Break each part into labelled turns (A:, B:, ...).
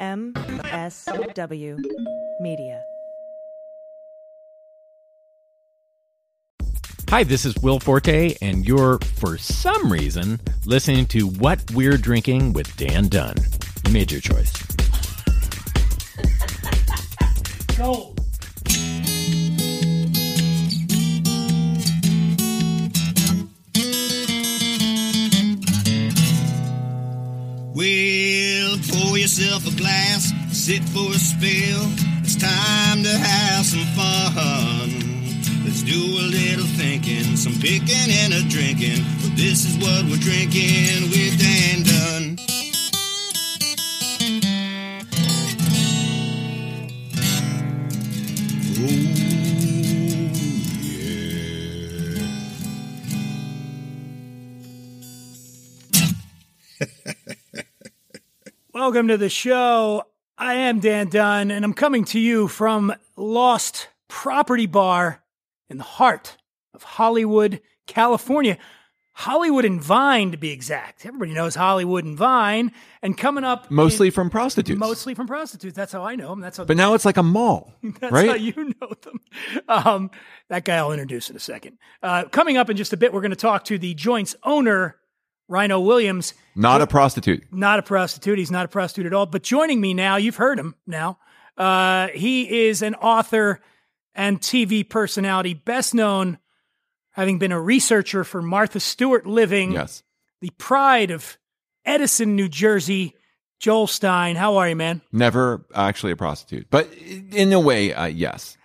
A: MSW Media.
B: Hi, this is Will Forte, and you're, for some reason, listening to What We're Drinking with Dan Dunn. You made your choice.
C: Gold.
D: Yourself a glass, sit for a spill. It's time to have some fun. Let's do a little thinking, some picking and a drinking. But this is what we're drinking with Dan
C: Welcome to the show. I am Dan Dunn, and I'm coming to you from Lost Property Bar in the heart of Hollywood, California. Hollywood and Vine, to be exact. Everybody knows Hollywood and Vine. And coming up,
B: Mostly
C: in-
B: from prostitutes.
C: mostly from prostitutes. That's how I know them. That's how.
B: But now it's like a mall,
C: That's
B: right?
C: how you know them. Um, that guy I'll introduce in a second. Uh, coming up in just a bit, we're going to talk to the joint's owner, Rhino Williams.
B: Not a prostitute.
C: Not a prostitute. He's not a prostitute at all. But joining me now, you've heard him now. Uh, he is an author and TV personality, best known having been a researcher for Martha Stewart Living,
B: Yes.
C: the pride of Edison, New Jersey. Joel Stein, how are you, man?
B: Never actually a prostitute. But in a way, uh, yes.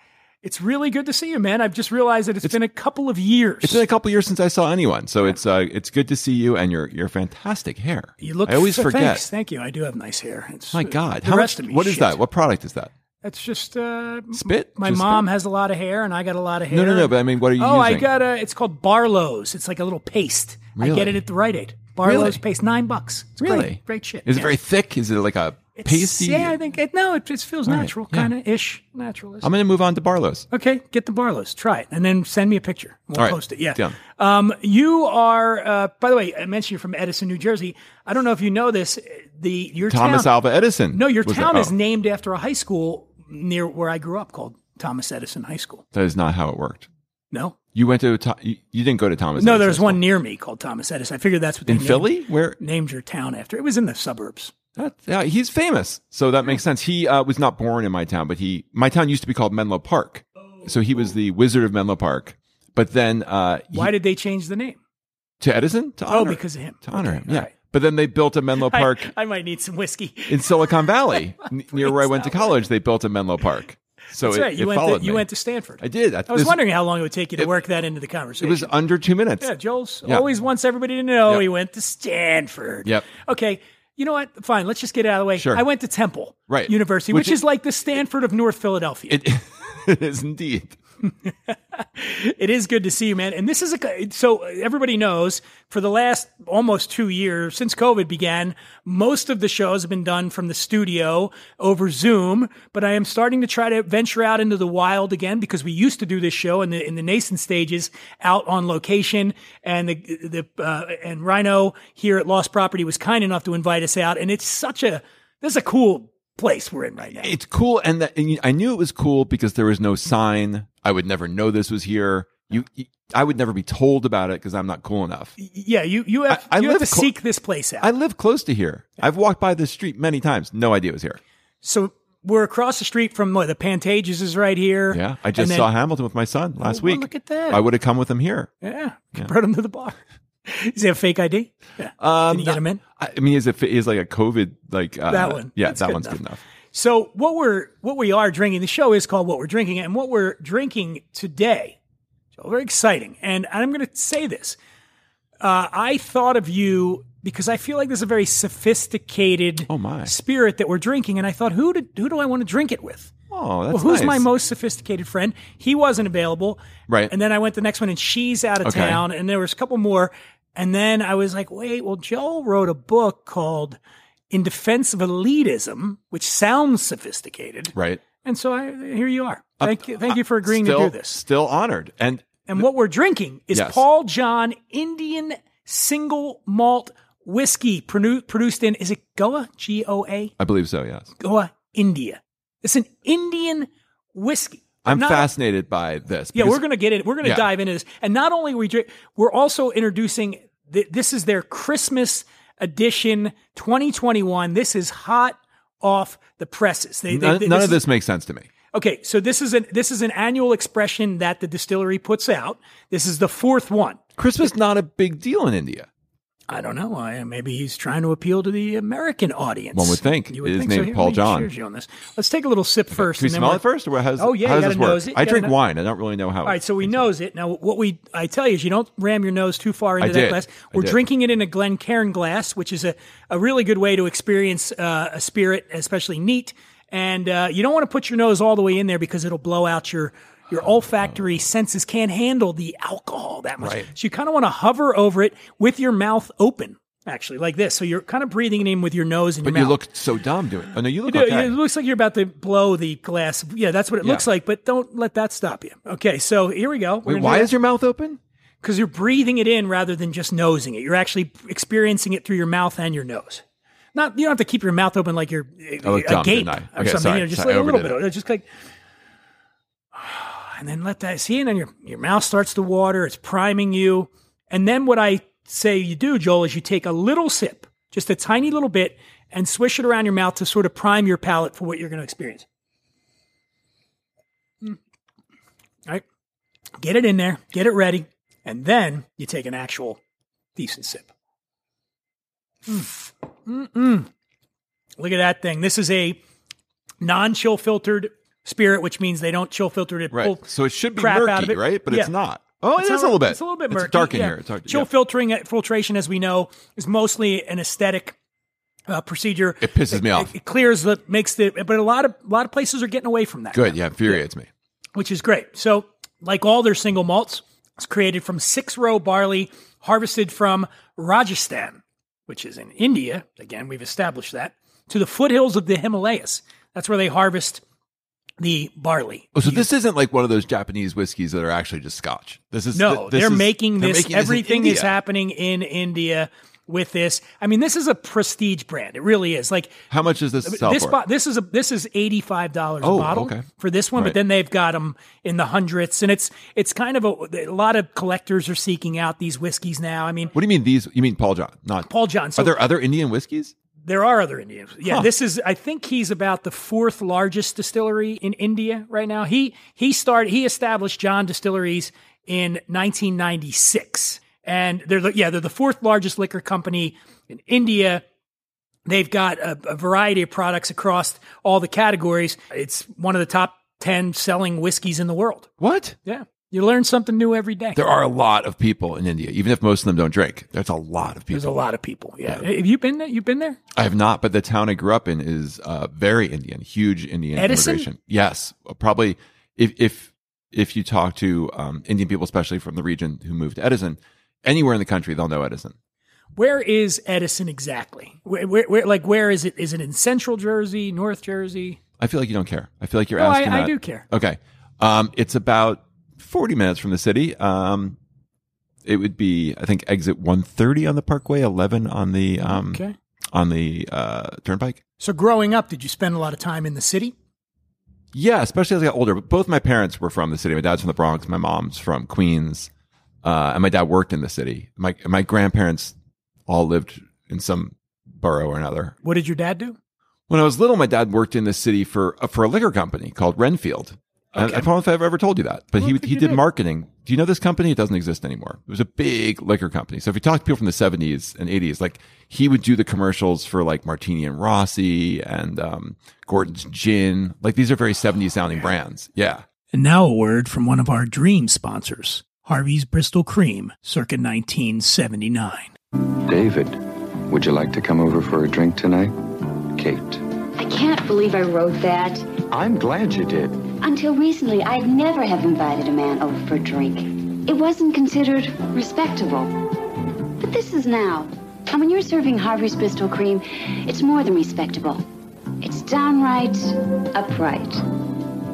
C: It's really good to see you, man. I've just realized that it's been a couple of years.
B: It's been a couple years since I saw anyone. So it's uh, it's good to see you and your your fantastic hair.
C: you look.
B: I always
C: f-
B: forget.
C: Thanks. Thank you. I do have nice hair. It's,
B: My
C: uh,
B: God. How
C: rest
B: much, what is
C: shit.
B: that? What product is that?
C: That's just uh,
B: Spit?
C: My
B: Just
C: mom
B: spit?
C: has a lot of hair, and I got a lot of hair.
B: No, no, no. But I mean, what are you
C: oh, I got a. It's called Barlow's. It's like a little paste. I
B: Really?
C: get it at the Rite Aid. Barlow's
B: Really?
C: paste, nine bucks. It's
B: Really?
C: great, great shit.
B: Is it
C: Yeah.
B: very thick? Is it like a
C: It's-
B: pasty?
C: Yeah, I think it, no. It just feels
B: All right,
C: natural,
B: yeah.
C: kind of ish, natural.
B: I'm going to move on to Barlow's.
C: Okay, get the Barlow's. Try it, and then send me a picture. We'll
B: All right,
C: post it. Yeah. Um, you are. Uh, by the way, I mentioned you're from Edison, New Jersey. I don't know if you know this. The your
B: Thomas
C: town,
B: Alva Edison.
C: No, your town
B: it?
C: is
B: Oh,
C: named after a high school near where I grew up called Thomas Edison High School.
B: That is not how it worked.
C: No,
B: You went to you, didn't go to Thomas. Edison?
C: No,
B: Edison
C: there's one near me called Thomas Edison. I figured that's what they
B: in
C: named,
B: Philly. Where
C: named your town after. It was in the suburbs.
B: That, yeah, he's famous, so that makes sense. He uh, was not born in my town, but he my town used to be called Menlo Park, so he was the Wizard of Menlo Park. But then uh, he-
C: Why did they change the name?
B: to Edison to honor, Oh,
C: because of him.
B: to honor
C: Okay,
B: him. Yeah,
C: right.
B: but then they built a Menlo Park
C: I, I might need some whiskey.
B: in Silicon Valley, near where I went to college. They built a Menlo Park, so
C: That's
B: it,
C: right. You went.
B: followed
C: To, you went to Stanford.
B: I did.
C: I was
B: this-
C: wondering how long it would take you to
B: it-
C: work that into the conversation.
B: It was under two minutes.
C: yeah, Joel's
B: Yeah.
C: always wants everybody to know
B: Yep.
C: he went to Stanford.
B: Yep.
C: Okay. You know what? Fine. Let's just get it out of the way.
B: Sure.
C: I went to Temple
B: Right.
C: University,
B: Which
C: which,
B: is-
C: is like the Stanford of North Philadelphia.
B: It, it is indeed.
C: it is good to see you, man. And this is a so everybody knows for the last almost two years since COVID began, most of the shows have been done from the studio over Zoom. But I am starting to try to venture out into the wild again because we used to do this show in the in the nascent stages out on location, and the the uh, and Rhino here at Lost Property was kind enough to invite us out, and it's such a this is a cool place we're in right now.
B: It's cool, and, that, and I knew it was cool because there was no sign. I would never know this was here. You, you I would never be told about it because I'm not cool enough.
C: yeah, you you have
B: I- I
C: you have to
B: clo-
C: seek this place out.
B: I live close to here. I've walked by this street many times. No idea it was here.
C: So we're across the street from what, the Pantages is right here.
B: Yeah, I just
C: then-
B: saw Hamilton with my son last
C: Oh, well,
B: week.
C: look at that.
B: I would have come with him here.
C: Yeah, brought him to the bar. Does he a fake ID? Yeah.
B: Um,
C: Can you get him in?
B: I I mean, is it is like a COVID like uh,
C: That one.
B: Yeah,
C: That's
B: that
C: good
B: one's
C: enough.
B: good enough.
C: So what we're what we are drinking. The show is called What We're Drinking, and what we're drinking today. So very exciting. And I'm going to say this. Uh, I thought of you because I feel like there's a very sophisticated
B: Oh, my.
C: spirit that we're drinking, and I thought, who do, who do I want to drink it with?
B: Oh, that's
C: well, who's my most sophisticated friend? He wasn't available.
B: Right.
C: And then I went the next one and she's out of
B: Okay.
C: town and there was a couple more. And then I was like, wait, well, Joel wrote a book called In Defense of Elitism, which sounds sophisticated.
B: right?
C: And so I, here you are. Thank you. Thank you for agreeing
B: still,
C: to do this.
B: Still honored, and
C: And what we're drinking is
B: Yes.
C: Paul John Indian single malt whiskey produ- produced in, is it Goa? G O A?
B: I believe so. Yes.
C: Goa, India. It's an Indian whiskey.
B: I'm
C: Not-
B: fascinated by this.
C: Yeah, we're going to get it. We're going to
B: Yeah.
C: dive into this. And not only are we drink, we're also introducing th- this is their Christmas edition 2021. This is hot off the presses. They, they-
B: None,
C: they-
B: none
C: this
B: of
C: is-
B: this makes sense to me.
C: Okay, so this is an this is an annual expression that the distillery puts out. This is the fourth one.
B: Christmas not a big deal in India.
C: I don't know. I, maybe he's trying to appeal to the American audience.
B: One would think.
C: You would
B: His
C: think
B: name's
C: so. Here,
B: Paul John.
C: you on this. Let's take a little sip first.
B: Can we smell
C: we'll-
B: it first, or how's,
C: Oh, yeah,
B: how does this work? I drink wine. I don't really know how.
C: All right, so we nose it. Now, what we I tell you is you don't ram your nose too far into
B: I
C: that
B: did.
C: glass. We're drinking it in a Glencairn glass, which is a, a really good way to experience uh, a spirit, especially neat. And uh, you don't want to put your nose all the way in there because it'll blow out your your olfactory senses can't handle the alcohol that much.
B: Right.
C: So you kind of want to hover over it with your mouth open, actually, like this. So you're kind of breathing it in with your nose and
B: but
C: your
B: you
C: mouth.
B: look so dumb doing. it. Oh no, you look
C: Yeah,
B: okay.
C: It looks like you're about to blow the glass. Yeah, that's what it
B: Yeah.
C: looks like, but don't let that stop you. Okay, so here we go.
B: Wait, why is your mouth open?
C: Because you're breathing it in rather than just nosing it. You're actually experiencing it through your mouth and your nose. Not you don't have to keep your mouth open like you're
B: dumb,
C: agape or
B: Okay,
C: something.
B: sorry,
C: you know, just
B: sorry,
C: like a little bit. of- Just like, and then let that see, and then your your mouth starts to water. It's priming you, and then what I say you do, Joel, is you take a little sip, just a tiny little bit, and swish it around your mouth to sort of prime your palate for what you're going to experience. Mm. All right, get it in there, get it ready, and then you take an actual decent sip. Mm. Look at that thing. This is a non-chill filtered spirit, which means they don't chill filter it.
B: Right.
C: pull
B: So it should be murky,
C: of it.
B: right? But
C: Yeah.
B: it's not. Oh, it
C: It's
B: a little bit.
C: It's a little bit
B: It's
C: murky.
B: dark in
C: yeah.
B: here. It's hard.
C: Chill
B: yeah.
C: filtering, filtration, as we know, is mostly an aesthetic uh, procedure.
B: It pisses me off.
C: It, clears the makes the, but a lot of a lot of places are getting away from that.
B: Good. Yeah, infuriates me.
C: which is great. So, like all their single malts, it's created from six row barley harvested from Rajasthan, which is in India. Again, we've established that to the foothills of the Himalayas. That's where they harvest the barley.
B: Oh, so this isn't like one of those Japanese whiskeys that are actually just Scotch. This is
C: No,
B: this
C: they're
B: is-
C: making
B: they're
C: this.
B: making in
C: everything is happening in India with this. I mean, this is a prestige brand. It really is. Like
B: How much is this
C: this, bo- this is a this is eighty five dollars
B: Oh,
C: a bottle
B: okay.
C: for this one,
B: Right.
C: but then they've got them in the hundreds, and it's it's kind of a, a lot of collectors are seeking out these whiskeys now. I mean,
B: what do you mean these? You mean Paul John? Not
C: Paul John. So
B: Are there other Indian whiskeys?
C: There are other Indians. Yeah,
B: Huh.
C: this is I think he's about the fourth largest distillery in India right now. He he started he established John Distilleries in 1996. And they're the, yeah, they're the fourth largest liquor company in India. They've got a, a variety of products across all the categories. It's one of the top 10 selling whiskeys in the world.
B: What?
C: Yeah. You learn something new every day.
B: There are a lot of people in India, even if most of them don't drink. There's a lot of people.
C: There's a lot of people. Yeah. Have you been there? You've been there?
B: I have not, but the town I grew up in is uh, very Indian, huge Indian
C: Edison?
B: immigration. Yes, probably if if if you talk to um, Indian people, especially from the region who moved to Edison, anywhere in the country, they'll know Edison.
C: Where is Edison exactly? Where, where, where like where is it? Is it in Central Jersey, North Jersey?
B: I feel like you don't care. I feel like you're
C: No,
B: asking.
C: I
B: that.
C: do care.
B: Okay, um, it's about forty minutes from the city. Um, it would be, I think, exit one thirty on the Parkway, eleven on the um,
C: Okay.
B: on the uh, Turnpike.
C: So growing up, did you spend a lot of time in the city?
B: Yeah, especially as I got older. But both my parents were from the city. My dad's from the Bronx. My mom's from Queens, uh, and my dad worked in the city. My my grandparents all lived in some borough or another.
C: What did your dad do?
B: When I was little, my dad worked in the city for uh, for a liquor company called Renfield. I-
C: Okay.
B: I, don't know if I've ever told you that, but he he did
C: did.
B: marketing. Do you know this company? It doesn't exist anymore. It was a big liquor company. So if you talk to people from the seventies and eighties, like he would do the commercials for like Martini and Rossi and um, Gordon's Gin. Like these are very seventies sounding brands. Yeah.
C: And now a word from one of our dream sponsors, Harvey's Bristol Cream, circa 1979.
E: David, would you like to come over for a drink tonight? Kate.
F: I can't believe I wrote that.
E: I'm glad you did.
F: Until recently, I'd never have invited a man over for a drink. It wasn't considered respectable. But this is now. And when you're serving Harvey's Bristol Cream, it's more than respectable. It's downright upright.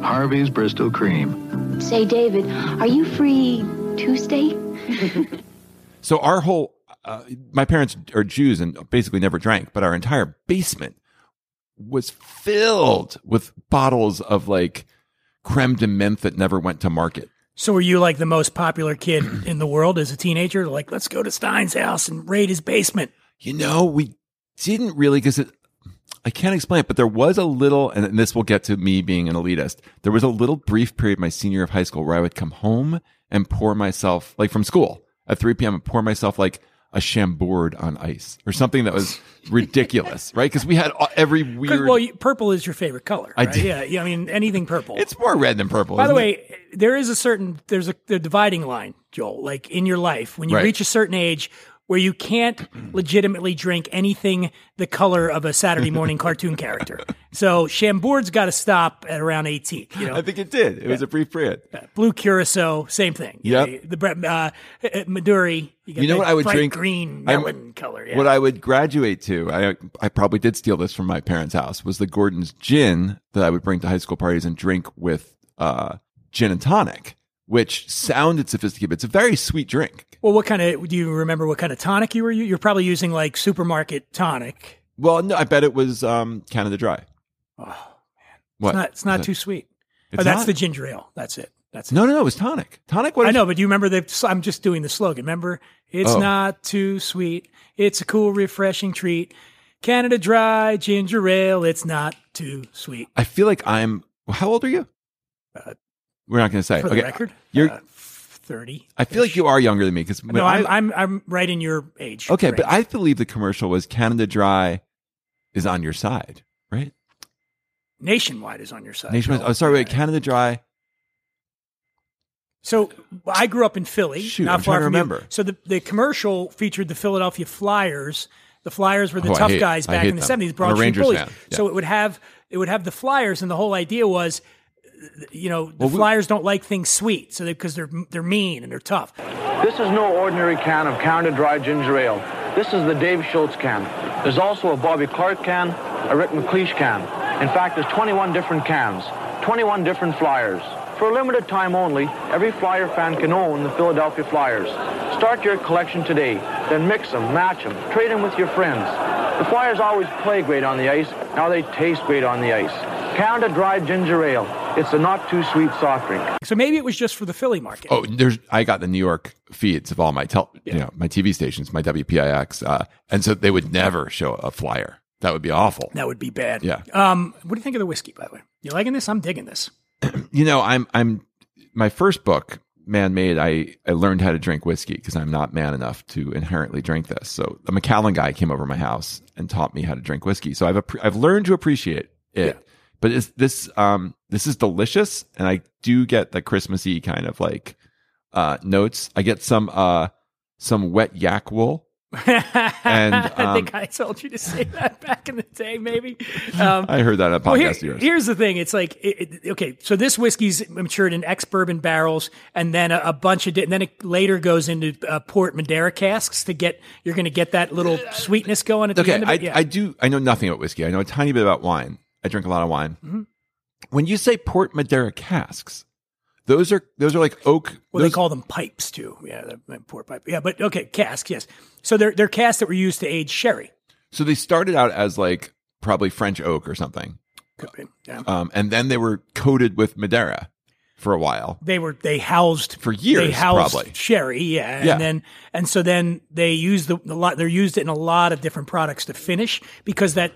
E: Harvey's Bristol Cream.
F: Say, David, are you free Tuesday?
B: So our whole uh, my parents are Jews and basically never drank, but our entire basement was filled with bottles of like creme de menthe that never went to market.
C: So were you like the most popular kid in the world as a teenager? Like, let's go to Stein's house and raid his basement.
B: You know, we didn't really because I can't explain it, but there was a little, and this will get to me being an elitist. There was a little brief period my senior year of high school where I would come home and pour myself, like from school at 3 p.m., and pour myself like a Chambord on ice or something that was ridiculous, right? Because we had every weird.
C: Well, purple is your favorite color.
B: I did.
C: Yeah, yeah. I mean, anything purple.
B: it's more red than purple.
C: By the
B: isn't it?
C: way, there is a certain there's a the dividing line, Joel. Like in your life, when you
B: Right.
C: reach a certain age where you can't legitimately drink anything the color of a Saturday morning cartoon character. So Chambord's got to stop at around 18. You know,
B: I think it did. It was a brief period.
C: blue curacao, same thing.
B: Yeah.
C: The uh, uh, Midori. get
B: You know what I would drink?
C: Green melon color. Yeah.
B: What I would graduate to, I I probably did steal this from my parents' house, was the Gordon's gin that I would bring to high school parties and drink with uh, gin and tonic, which sounded sophisticated, but it's a very sweet drink.
C: well, what kind of? Do you remember what kind of tonic you were? You're probably using like supermarket tonic.
B: Well, no, I bet it was um, Canada Dry.
C: Oh man,
B: What?
C: it's not. It's not too sweet.
B: It's
C: oh, that's
B: not?
C: the ginger ale. That's it. That's it.
B: No, no, no, it was tonic. Tonic. What?
C: I know, but do you remember the? I'm just doing the slogan. Remember, it's
B: Oh.
C: not too sweet. It's a cool, refreshing treat. Canada Dry ginger ale. It's not too sweet.
B: I feel like I'm. How old are you? We're not going to say.
C: For
B: okay,
C: the record,
B: You're.
C: uh, thirty.
B: I feel like you are younger than me because
C: No, I'm, I'm I'm right in your age.
B: okay, but. I believe the commercial was Canada Dry is on your side, right?
C: nationwide is on your side.
B: Nationwide. Oh, sorry, wait. Canada Dry.
C: So I grew up in Philly,
B: Shoot,
C: not
B: I'm
C: far from you. So the the commercial featured the Philadelphia Flyers. The Flyers were the
B: Oh,
C: tough
B: hate-
C: guys back in the seventies. Broad Street Bullies.
B: Yeah.
C: So it would have it would have the Flyers, and the whole idea was, you know, the
B: Well, we-
C: Flyers don't like things sweet, so because they're they're mean and they're tough.
G: This is no ordinary can of Canada Dry Ginger Ale. This is the Dave Schultz can. There's also a Bobby Clarke can, a Rick MacLeish can. In fact, there's 21 different cans, 21 different Flyers. For a limited time only, every Flyer fan can own the Philadelphia Flyers. Start your collection today, then mix them, match them, trade them with your friends. The Flyers always play great on the ice, now they taste great on the ice. Canada Dry Ginger Ale. It's a not too sweet soft drink.
C: So maybe it was just for the Philly market.
B: Oh, there's. I got the New York feeds of all my tel, you know, my TV stations, my WPIX, uh, and so they would never show a flyer. That would be awful.
C: That would be bad.
B: Yeah.
C: Um, what do you think of the whiskey, by the way? You liking this? I'm digging this.
B: You know, I'm. I'm. My first book, Man Made, I I learned how to drink whiskey because I'm not man enough to inherently drink this. So the Macallan guy came over my house and taught me how to drink whiskey. So I've I've learned to appreciate it. But is this um this is delicious, and I do get the Christmassy kind of like uh notes. I get some uh some wet yak wool. And,
C: I think
B: um,
C: I told you to say that back in the day, maybe. Um,
B: I heard that on a podcast
C: Well, here-
B: of yours.
C: here's the thing. It's like, it, it- okay, so this whiskey's matured in ex bourbon barrels, and then a, a bunch of, di- and then it later goes into uh, port Madeira casks to get. You're going to get that little sweetness going at the
B: okay,
C: end of
B: I.
C: Yeah.
B: I do. I know nothing about whiskey. I know a tiny bit about wine. I drink a lot of wine.
C: Mm-hmm.
B: When you say Port Madeira casks, those are those are like oak.
C: well,
B: those-
C: they call them pipes too. Yeah, the- the port pipe. Yeah, but okay, casks. Yes. So they're they're casks that were used to age sherry.
B: so they started out as like probably French oak or something,
C: Could be. Yeah.
B: um, and then they were coated with Madeira for a while.
C: they were they housed
B: For years,
C: They housed
B: probably.
C: sherry, yeah,
B: Yeah.
C: and then and so then they used the a lot. They're used in a lot of different products to finish because that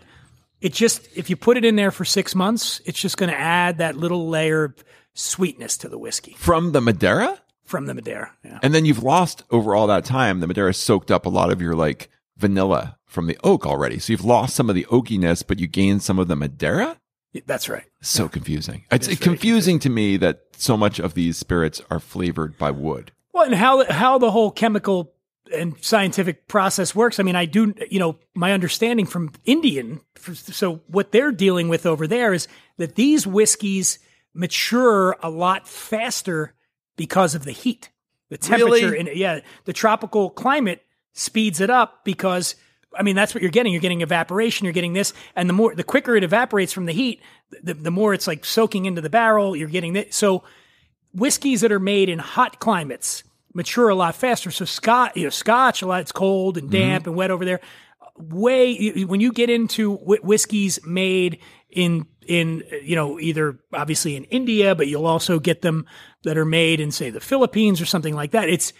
C: it just if you put it in there for six months, it's just going to add that little layer of sweetness to the whiskey
B: From the Madeira?
C: from the Madeira. Yeah,
B: And then you've lost over all that time. The Madeira soaked up a lot of your like vanilla from the oak already. So you've lost some of the oakiness, but you gained some of the Madeira?
C: that's right.
B: So confusing. It's confusing to me that so much of these spirits are flavored by wood.
C: Well, and how how the whole chemical and scientific process works. I mean, I do, you know, my understanding from Indian. So what they're dealing with over there is that these whiskeys mature a lot faster because of the heat, the temperature,
B: Really?
C: and yeah, the tropical climate speeds it up because. I mean, that's what you're getting. You're getting evaporation. You're getting this, and the more, the quicker it evaporates from the heat, the, the more it's like soaking into the barrel. You're getting this. So, whiskeys that are made in hot climates mature a lot faster. So Scotch, you know, Scotch a lot. It's cold and mm-hmm. damp and wet over there. Way when you get into wh- whiskeys made in in you know either obviously in India, but you'll also get them that are made in say the Philippines or something like that. It's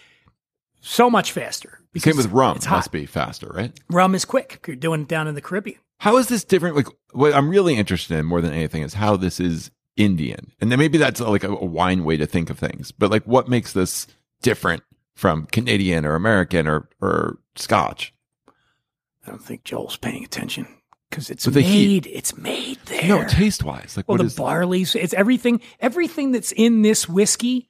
C: so much faster.
B: Same with rum.
C: Hot.
B: Must be faster, right?
C: Rum is quick. You're doing it down in the Caribbean.
B: How is this different? Like, what I'm really interested in more than anything is how this is Indian, and then maybe that's like a, a wine way to think of things. But like, what makes this different from Canadian or American or or Scotch?
C: I don't think Joel's paying attention because it's
B: But
C: made. It's made there.
B: No, taste wise, like
C: well, the barley's. It's everything. Everything that's in this whiskey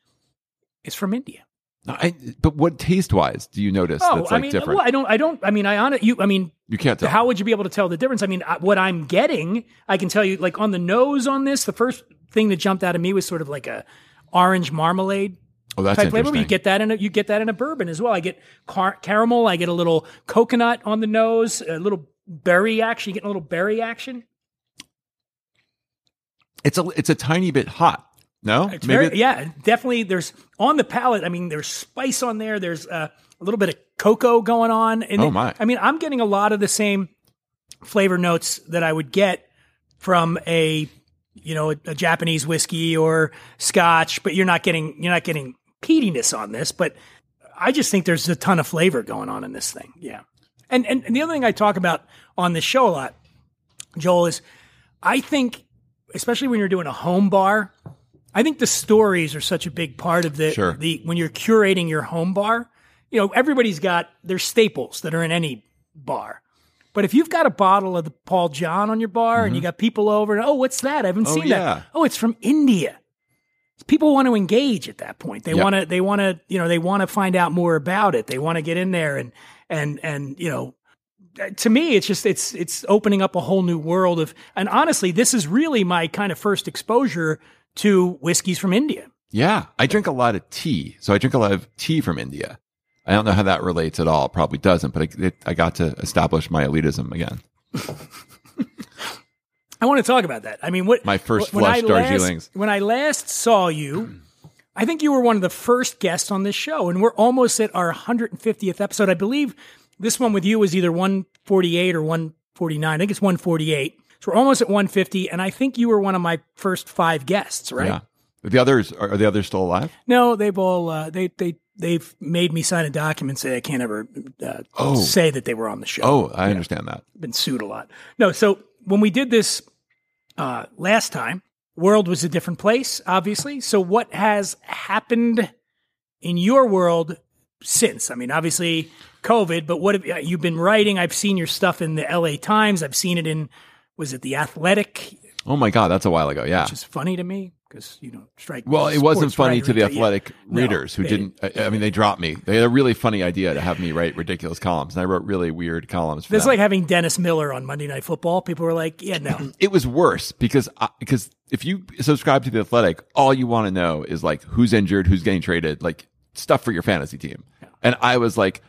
C: is from India.
B: No, I, but what taste wise do you notice
C: Oh,
B: that's
C: I
B: like
C: mean,
B: different?
C: well, I don't. I don't. I mean, I on you. I mean,
B: you can't tell.
C: how would you be able to tell the difference? I mean, I- what I'm getting, I can tell you, like on the nose on this, the first thing that jumped out of me was sort of like a orange marmalade
B: oh, that's
C: type flavor. You get that in a, you get that in a bourbon as well. I get car- caramel. I get a little coconut on the nose, a little berry action. You get a little berry action.
B: it's a it's a tiny bit hot. No,
C: It's
B: maybe
C: very, yeah, definitely. There's on the palate. I mean, there's spice on there. There's uh, a little bit of cocoa going on. And
B: Oh,
C: it-
B: my.
C: I mean, I'm getting a lot of the same flavor notes that I would get from a you know a, a Japanese whiskey or Scotch, but you're not getting you're not getting peatiness on this. But I just think there's a ton of flavor going on in this thing. Yeah, and and, and the other thing I talk about on this show a lot, Joel, is I think especially when you're doing a home bar. I think the stories are such a big part of the
B: Sure.
C: the when you're curating your home bar. You know, everybody's got their staples that are in any bar. But if you've got a bottle of the Paul John on your bar and you got people over and oh, what's that? I haven't
B: Mm-hmm. Oh,
C: seen
B: yeah.
C: that. Oh, it's from India. People want to engage at that point. They
B: Yep.
C: want to they want to, you know, they want to find out more about it. They want to get in there and and and, you know, to me it's just it's it's opening up a whole new world of and honestly, this is really my kind of first exposure to whiskeys from India.
B: Yeah, I drink a lot of tea. So I drink a lot of tea from India. I don't know how that relates at all. Probably doesn't, but I, it, I got to establish my elitism again.
C: I want to talk about that. I mean, what
B: My first
C: when I
B: flush Darjeelings.
C: When I last saw you, I think you were one of the first guests on this show, and we're almost at our 150th episode. I believe this one with you was either 148 or 149. I think it's 148. So we're almost at 150, and I think you were one of my first five guests, right?
B: Yeah. The others are, the others still alive?
C: No, they've all uh, they they they've made me sign a document say I can't ever uh,
B: Oh.
C: say that they were on the show.
B: Oh, I understand that.
C: been sued a lot. No, so when we did this uh, last time, world was a different place, obviously. So what has happened in your world since? I mean, obviously COVID, but what have you've been writing? I've seen your stuff in the LA Times. I've seen it in was it the Athletic?
B: Oh my god, that's a while ago. Yeah.
C: Which is funny to me because you know strike.
B: Well, it wasn't funny to the
C: and- yeah.
B: athletic
C: No,
B: readers who
C: they-
B: didn't. I, I mean, they dropped me. They had a really funny idea to have me write ridiculous columns, and I wrote really weird columns. For them.
C: like having Dennis Miller on Monday Night Football. People were like, "Yeah, no,
B: it was worse because I, because if you subscribe to the athletic all you want to know is like who's injured who's getting traded like stuff for your fantasy team and i was like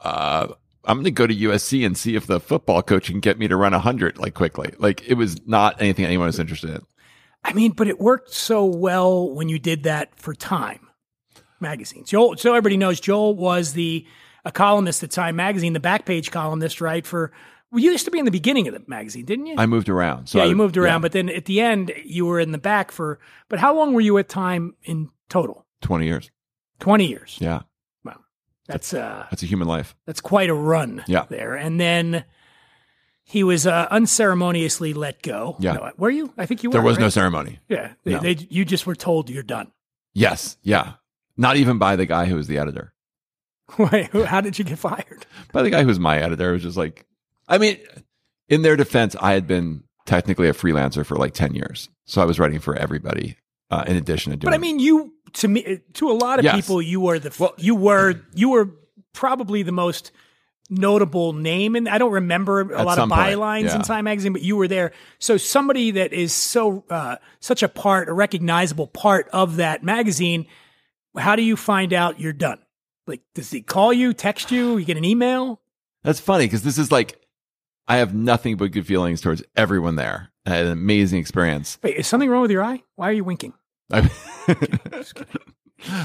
B: uh i'm gonna go to usc and see if the football coach can get me to run 100 like quickly like it was not anything anyone was interested in
C: I mean, but it worked so well when you did that for Time magazine. Joel, so everybody knows Joel was the a columnist at Time magazine, the back page columnist, right? For well, you used to be in the beginning of the magazine, didn't you?
B: i moved around so
C: yeah,
B: I-
C: you moved around,
B: yeah,
C: but then at the end you were in the back for. But how long were you at Time in total?
B: 20 years
C: Twenty years.
B: yeah
C: Wow, that's uh,
B: that's a human life
C: that's quite a run.
B: Yeah.
C: there, and then. He was uh, unceremoniously let go.
B: Yeah.
C: No, were you? I think you were.
B: there was no ceremony
C: Yeah, they,
B: No.
C: they, you just were told you're done.
B: yes yeah not even by the guy who was the editor
C: Wait, how did you get fired?
B: by the guy who was my editor. It was just like, I mean, in their defense, I had been technically a freelancer for like 10 years. So I was writing for everybody uh, in addition to doing
C: But I mean, you to me, to a lot of
B: Yes.
C: people, you were the well, you were you were probably the most notable name, and I don't remember a
B: At
C: lot of bylines in. Time magazine, but you were there. So somebody that is so uh, such a part, a recognizable part of that magazine. How do you find out you're done? Like, does he call you, text you, you get an email?
B: That's funny because this is like, I have nothing but good feelings towards everyone there. I had an amazing experience.
C: Wait, is something wrong with your eye? Why are you winking?
B: I-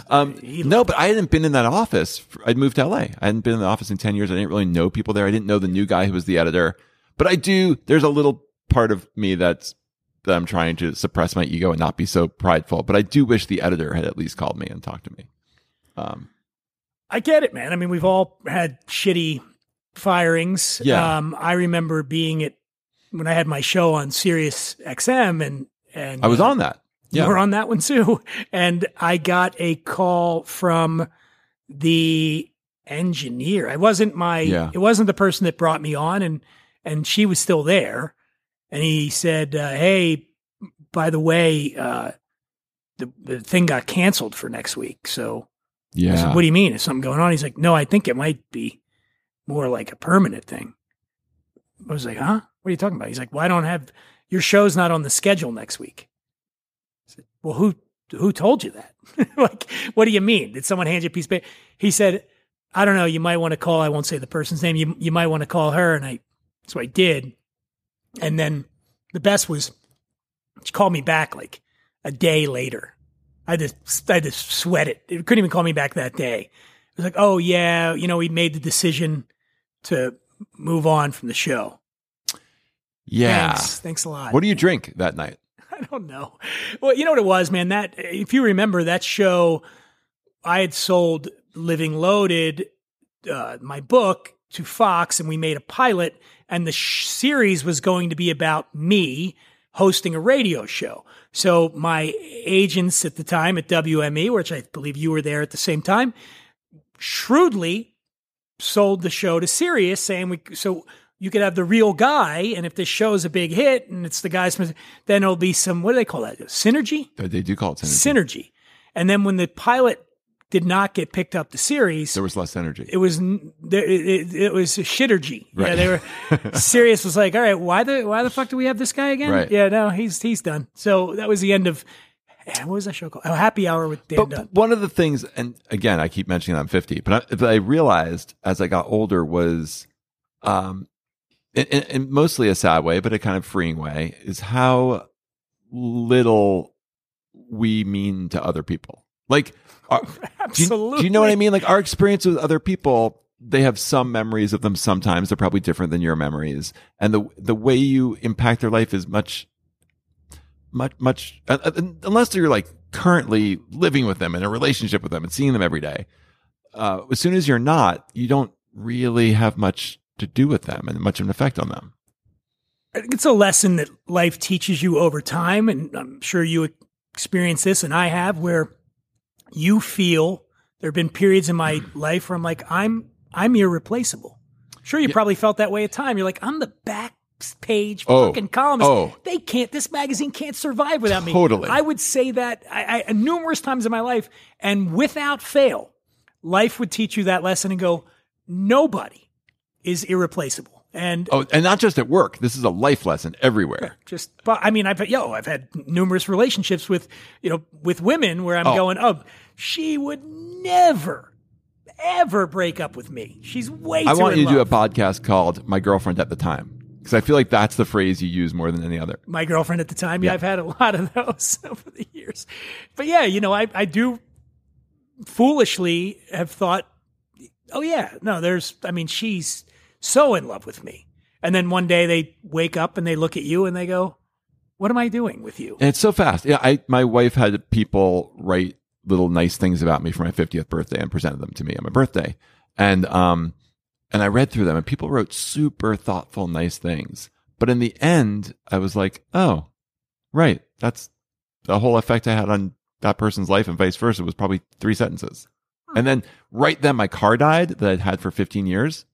B: Um, no, but I hadn't been in that office. I'd moved to LA. I hadn't been in the office in 10 years. I didn't really know people there. I didn't know the new guy who was the editor, but I do. There's a little part of me that's, that I'm trying to suppress my ego and not be so prideful, but I do wish the editor had at least called me and talked to me. Um,
C: I get it, man. I mean, we've all had shitty firings.
B: Yeah.
C: Um, I remember being at when I had my show on Sirius XM and and
B: I was
C: uh,
B: on that. Yeah.
C: were on that one too. And I got a call from the engineer. It wasn't my
B: Yeah.
C: it wasn't the person that brought me on and and she was still there. And he said, uh, "Hey, by the way, uh the, the thing got canceled for next week. So
B: Yeah.
C: said, what do you mean? Is something going on? He's like, no, I think it might be more like a permanent thing. I was like, huh? What are you talking about? He's like, well, I don't have your show's not on the schedule next week. Well, who who told you that? like, what do you mean? Did someone hand you a piece of paper? He said, I don't know. You might want to call. I won't say the person's name. You you might want to call her. And I so I did. And then the best was she called me back like a day later. I just I just sweat it. It couldn't even call me back that day. It was like, oh yeah, you know, we made the decision to move on from the show.
B: yeah.
C: Thanks. Thanks a lot.
B: What do you drink that night?
C: I don't know. Well, you know what it was, man. That if you remember that show, I had sold Living Loaded, uh, my book to Fox, and we made a pilot, and the sh- series was going to be about me hosting a radio show. So my agents at the time at WME, which I believe you were there at the same time, shrewdly sold the show to Sirius, saying we so you could have the real guy, and if this show is a big hit and it's the guy's, then there'll be some what do they call that? Synergy,
B: They- do call it synergy.
C: synergy. And then when the pilot did not get picked up the series,
B: There was less energy.
C: it was it, was a shittergy. Yeah, they were Sirius was like, all right, why the why the fuck do we have this guy again?
B: Right.
C: Yeah, no, he's he's done. So that was the end of eh, what was that show called? Oh, Happy Hour with Dan
B: But
C: Dunn.
B: one of the things, and again, I keep mentioning I'm 50, but I, but I realized as I got older was, um, in, in, in mostly a sad way, but a kind of freeing way, is how little we mean to other people. Like, our, do, you, do you know what I mean? Like our experience with other people, they have some memories of them. Sometimes they're probably different than your memories, and the the way you impact their life is much much much uh, uh, unless you're like currently living with them in a relationship with them and seeing them every day uh, as soon as you're not you don't really have much to do with them and much of an effect on them
C: I think it's a lesson that life teaches you over time, and I'm sure you experience this, and I have, where you feel there have been periods in my mm-hmm. life where I'm like, I'm I'm irreplaceable. Sure, you probably felt that way at time. You're like, I'm the back page
B: Oh.
C: fucking columnist.
B: Oh.
C: They can't. This magazine can't survive without me.
B: Totally.
C: I would say that I, I, numerous times in my life, and without fail, life would teach you that lesson and go, nobody is irreplaceable. And
B: oh and not just at work. This is a life lesson everywhere.
C: Just but i mean i've yo i've had numerous relationships with you know with women where i'm
B: Oh.
C: going oh she would never ever break up with me. She's way
B: i want you to do a podcast called my girlfriend at the time because i feel like that's the phrase you use more than any other.
C: My girlfriend at the time? Yeah,
B: Yeah.
C: i've had a lot of those over the years. But yeah you know i i do foolishly have thought oh yeah no there's i mean she's so in love with me and then one day they wake up and they look at you and they go what am i doing with you
B: And it's so fast. Yeah, I my wife had people write little nice things about me for my 50th birthday and presented them to me on my birthday. And um and I read through them and people wrote super thoughtful nice things. But in the end, I was like, "Oh, right. That's the whole effect I had on that person's life and vice versa was probably three sentences." And then right then my car died that I'd had for 15 years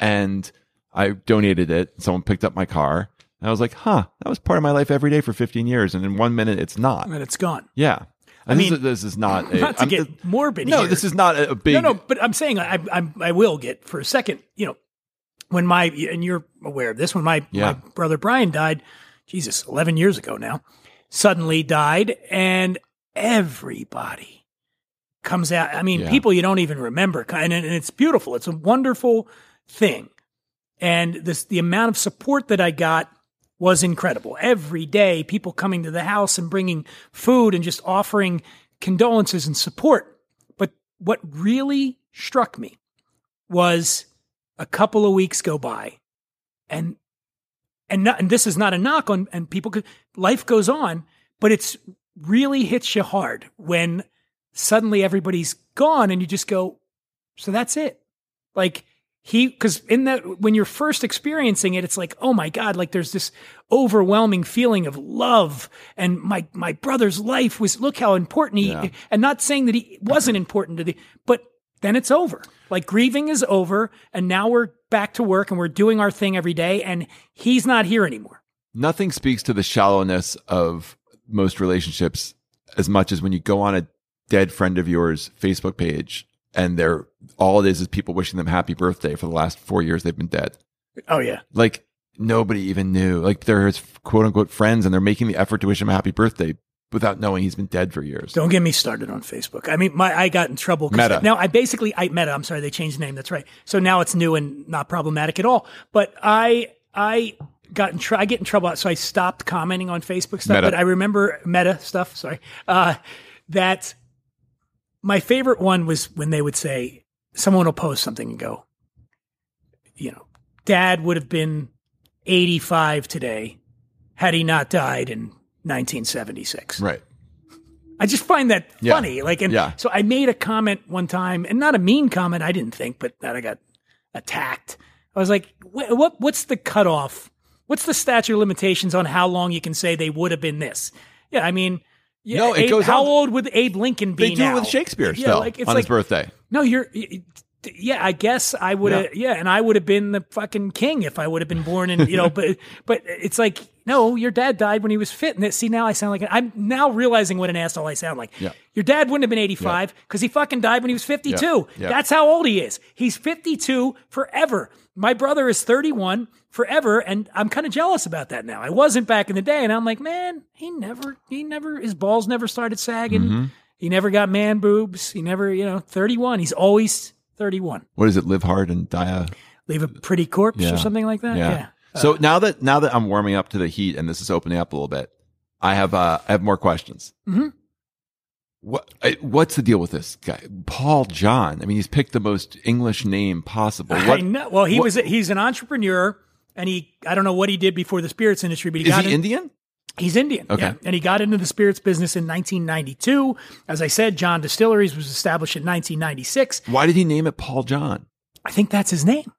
B: and I donated it. Someone picked up my car. And I was like, huh, that was part of my life every day for 15 years. And in one minute, it's not.
C: and it's gone
B: Yeah.
C: I mean,
B: this, is, this is not a.
C: not to
B: I'm-
C: get morbid
B: no,
C: here.
B: this is not a, big.
C: no, no. But I'm saying I, I, I will get for a second. You know, when my and you're aware of this. When my
B: Yeah.
C: my brother Brian died, Jesus, 11 years ago now, suddenly died, and everybody comes out. I mean,
B: Yeah.
C: people you don't even remember, and it's beautiful. It's a wonderful thing, and this the amount of support that I got was incredible. Every day, people coming to the house and bringing food and just offering condolences and support. But what really struck me was a couple of weeks go by and and not, and this is not a knock on and people could life goes on, but it's really hits you hard when suddenly everybody's gone and you just go, so that's it. Like he, because in that, when you're first experiencing it, it's like, oh my God, like there's this overwhelming feeling of love. And my, my brother's life was, look how important he,
B: Yeah.
C: and not saying that he wasn't important to the, but then it's over. Like grieving is over. And now we're back to work and we're doing our thing every day. And he's not here anymore.
B: Nothing speaks to the shallowness of most relationships as much as when you go on a dead friend of yours Facebook page and they're all it is is people wishing them happy birthday for the last four years they've been dead.
C: Oh, yeah.
B: Like nobody even knew. Like they're his quote unquote friends and they're making the effort to wish him a happy birthday without knowing he's been dead for years.
C: Don't get me started on Facebook. I mean, my I got in trouble.
B: Meta.
C: Now I basically I Meta. I'm sorry, they changed the name. That's right. So now it's new and not problematic at all. But I I got in tr- I get in trouble. So I stopped commenting on Facebook stuff.
B: Meta.
C: But I remember Meta stuff. Sorry, uh, that my favorite one was when they would say someone will post something and go, you know, Dad would have been 85 today had he not died in 1976.
B: Right.
C: I just find that
B: Yeah.
C: funny. Like, and
B: Yeah.
C: so I made a comment one time, and not a mean comment, I didn't think, but that I got attacked. I was like, "Wh- "What? What's the cutoff? What's the statute of limitations on how long you can say they would have been this?" Yeah, I mean, yeah,
B: No, it
C: Abe-
B: goes
C: how
B: on-
C: old would Abe Lincoln be
B: They do
C: now?
B: it with Shakespeare
C: Yeah,
B: still
C: like, it's
B: on
C: like,
B: his birthday.
C: No, you're. Yeah, I guess I would have. Yeah. and I would have been the fucking king if I would have been born in. You know, but but it's like no, your dad died when he was fit. And see, now I sound like I'm now realizing what an asshole I sound like.
B: Yeah.
C: Your dad wouldn't have been 85 because he fucking died when he was 52.
B: Yeah.
C: That's how old he is. He's 52 forever. My brother is 31 forever, and I'm kind of jealous about that now. I wasn't back in the day, and I'm like, man, he never, he never, his balls never started sagging.
B: Mm-hmm.
C: He never got man boobs. He never, you know, 31. He's always 31.
B: What is it? Live hard and die a
C: Leave a pretty corpse
B: Yeah.
C: or something like that.
B: Yeah. So now that now that I'm warming up to the heat and this is opening up a little bit, I have uh, I have more questions.
C: Mhm.
B: What I- what's the deal with this guy, Paul John? I mean, he's picked the most English name possible.
C: I
B: What
C: know. Well, he
B: what-
C: was, he's an entrepreneur and he, I don't know what he did before the spirits industry, but he
B: is
C: got
B: he
C: in-
B: Indian?
C: He's Indian.
B: Okay.
C: yeah. And he got into the spirits business in 1992. As I said, John Distilleries was established in 1996.
B: Why did he name it Paul John?
C: I think that's his name.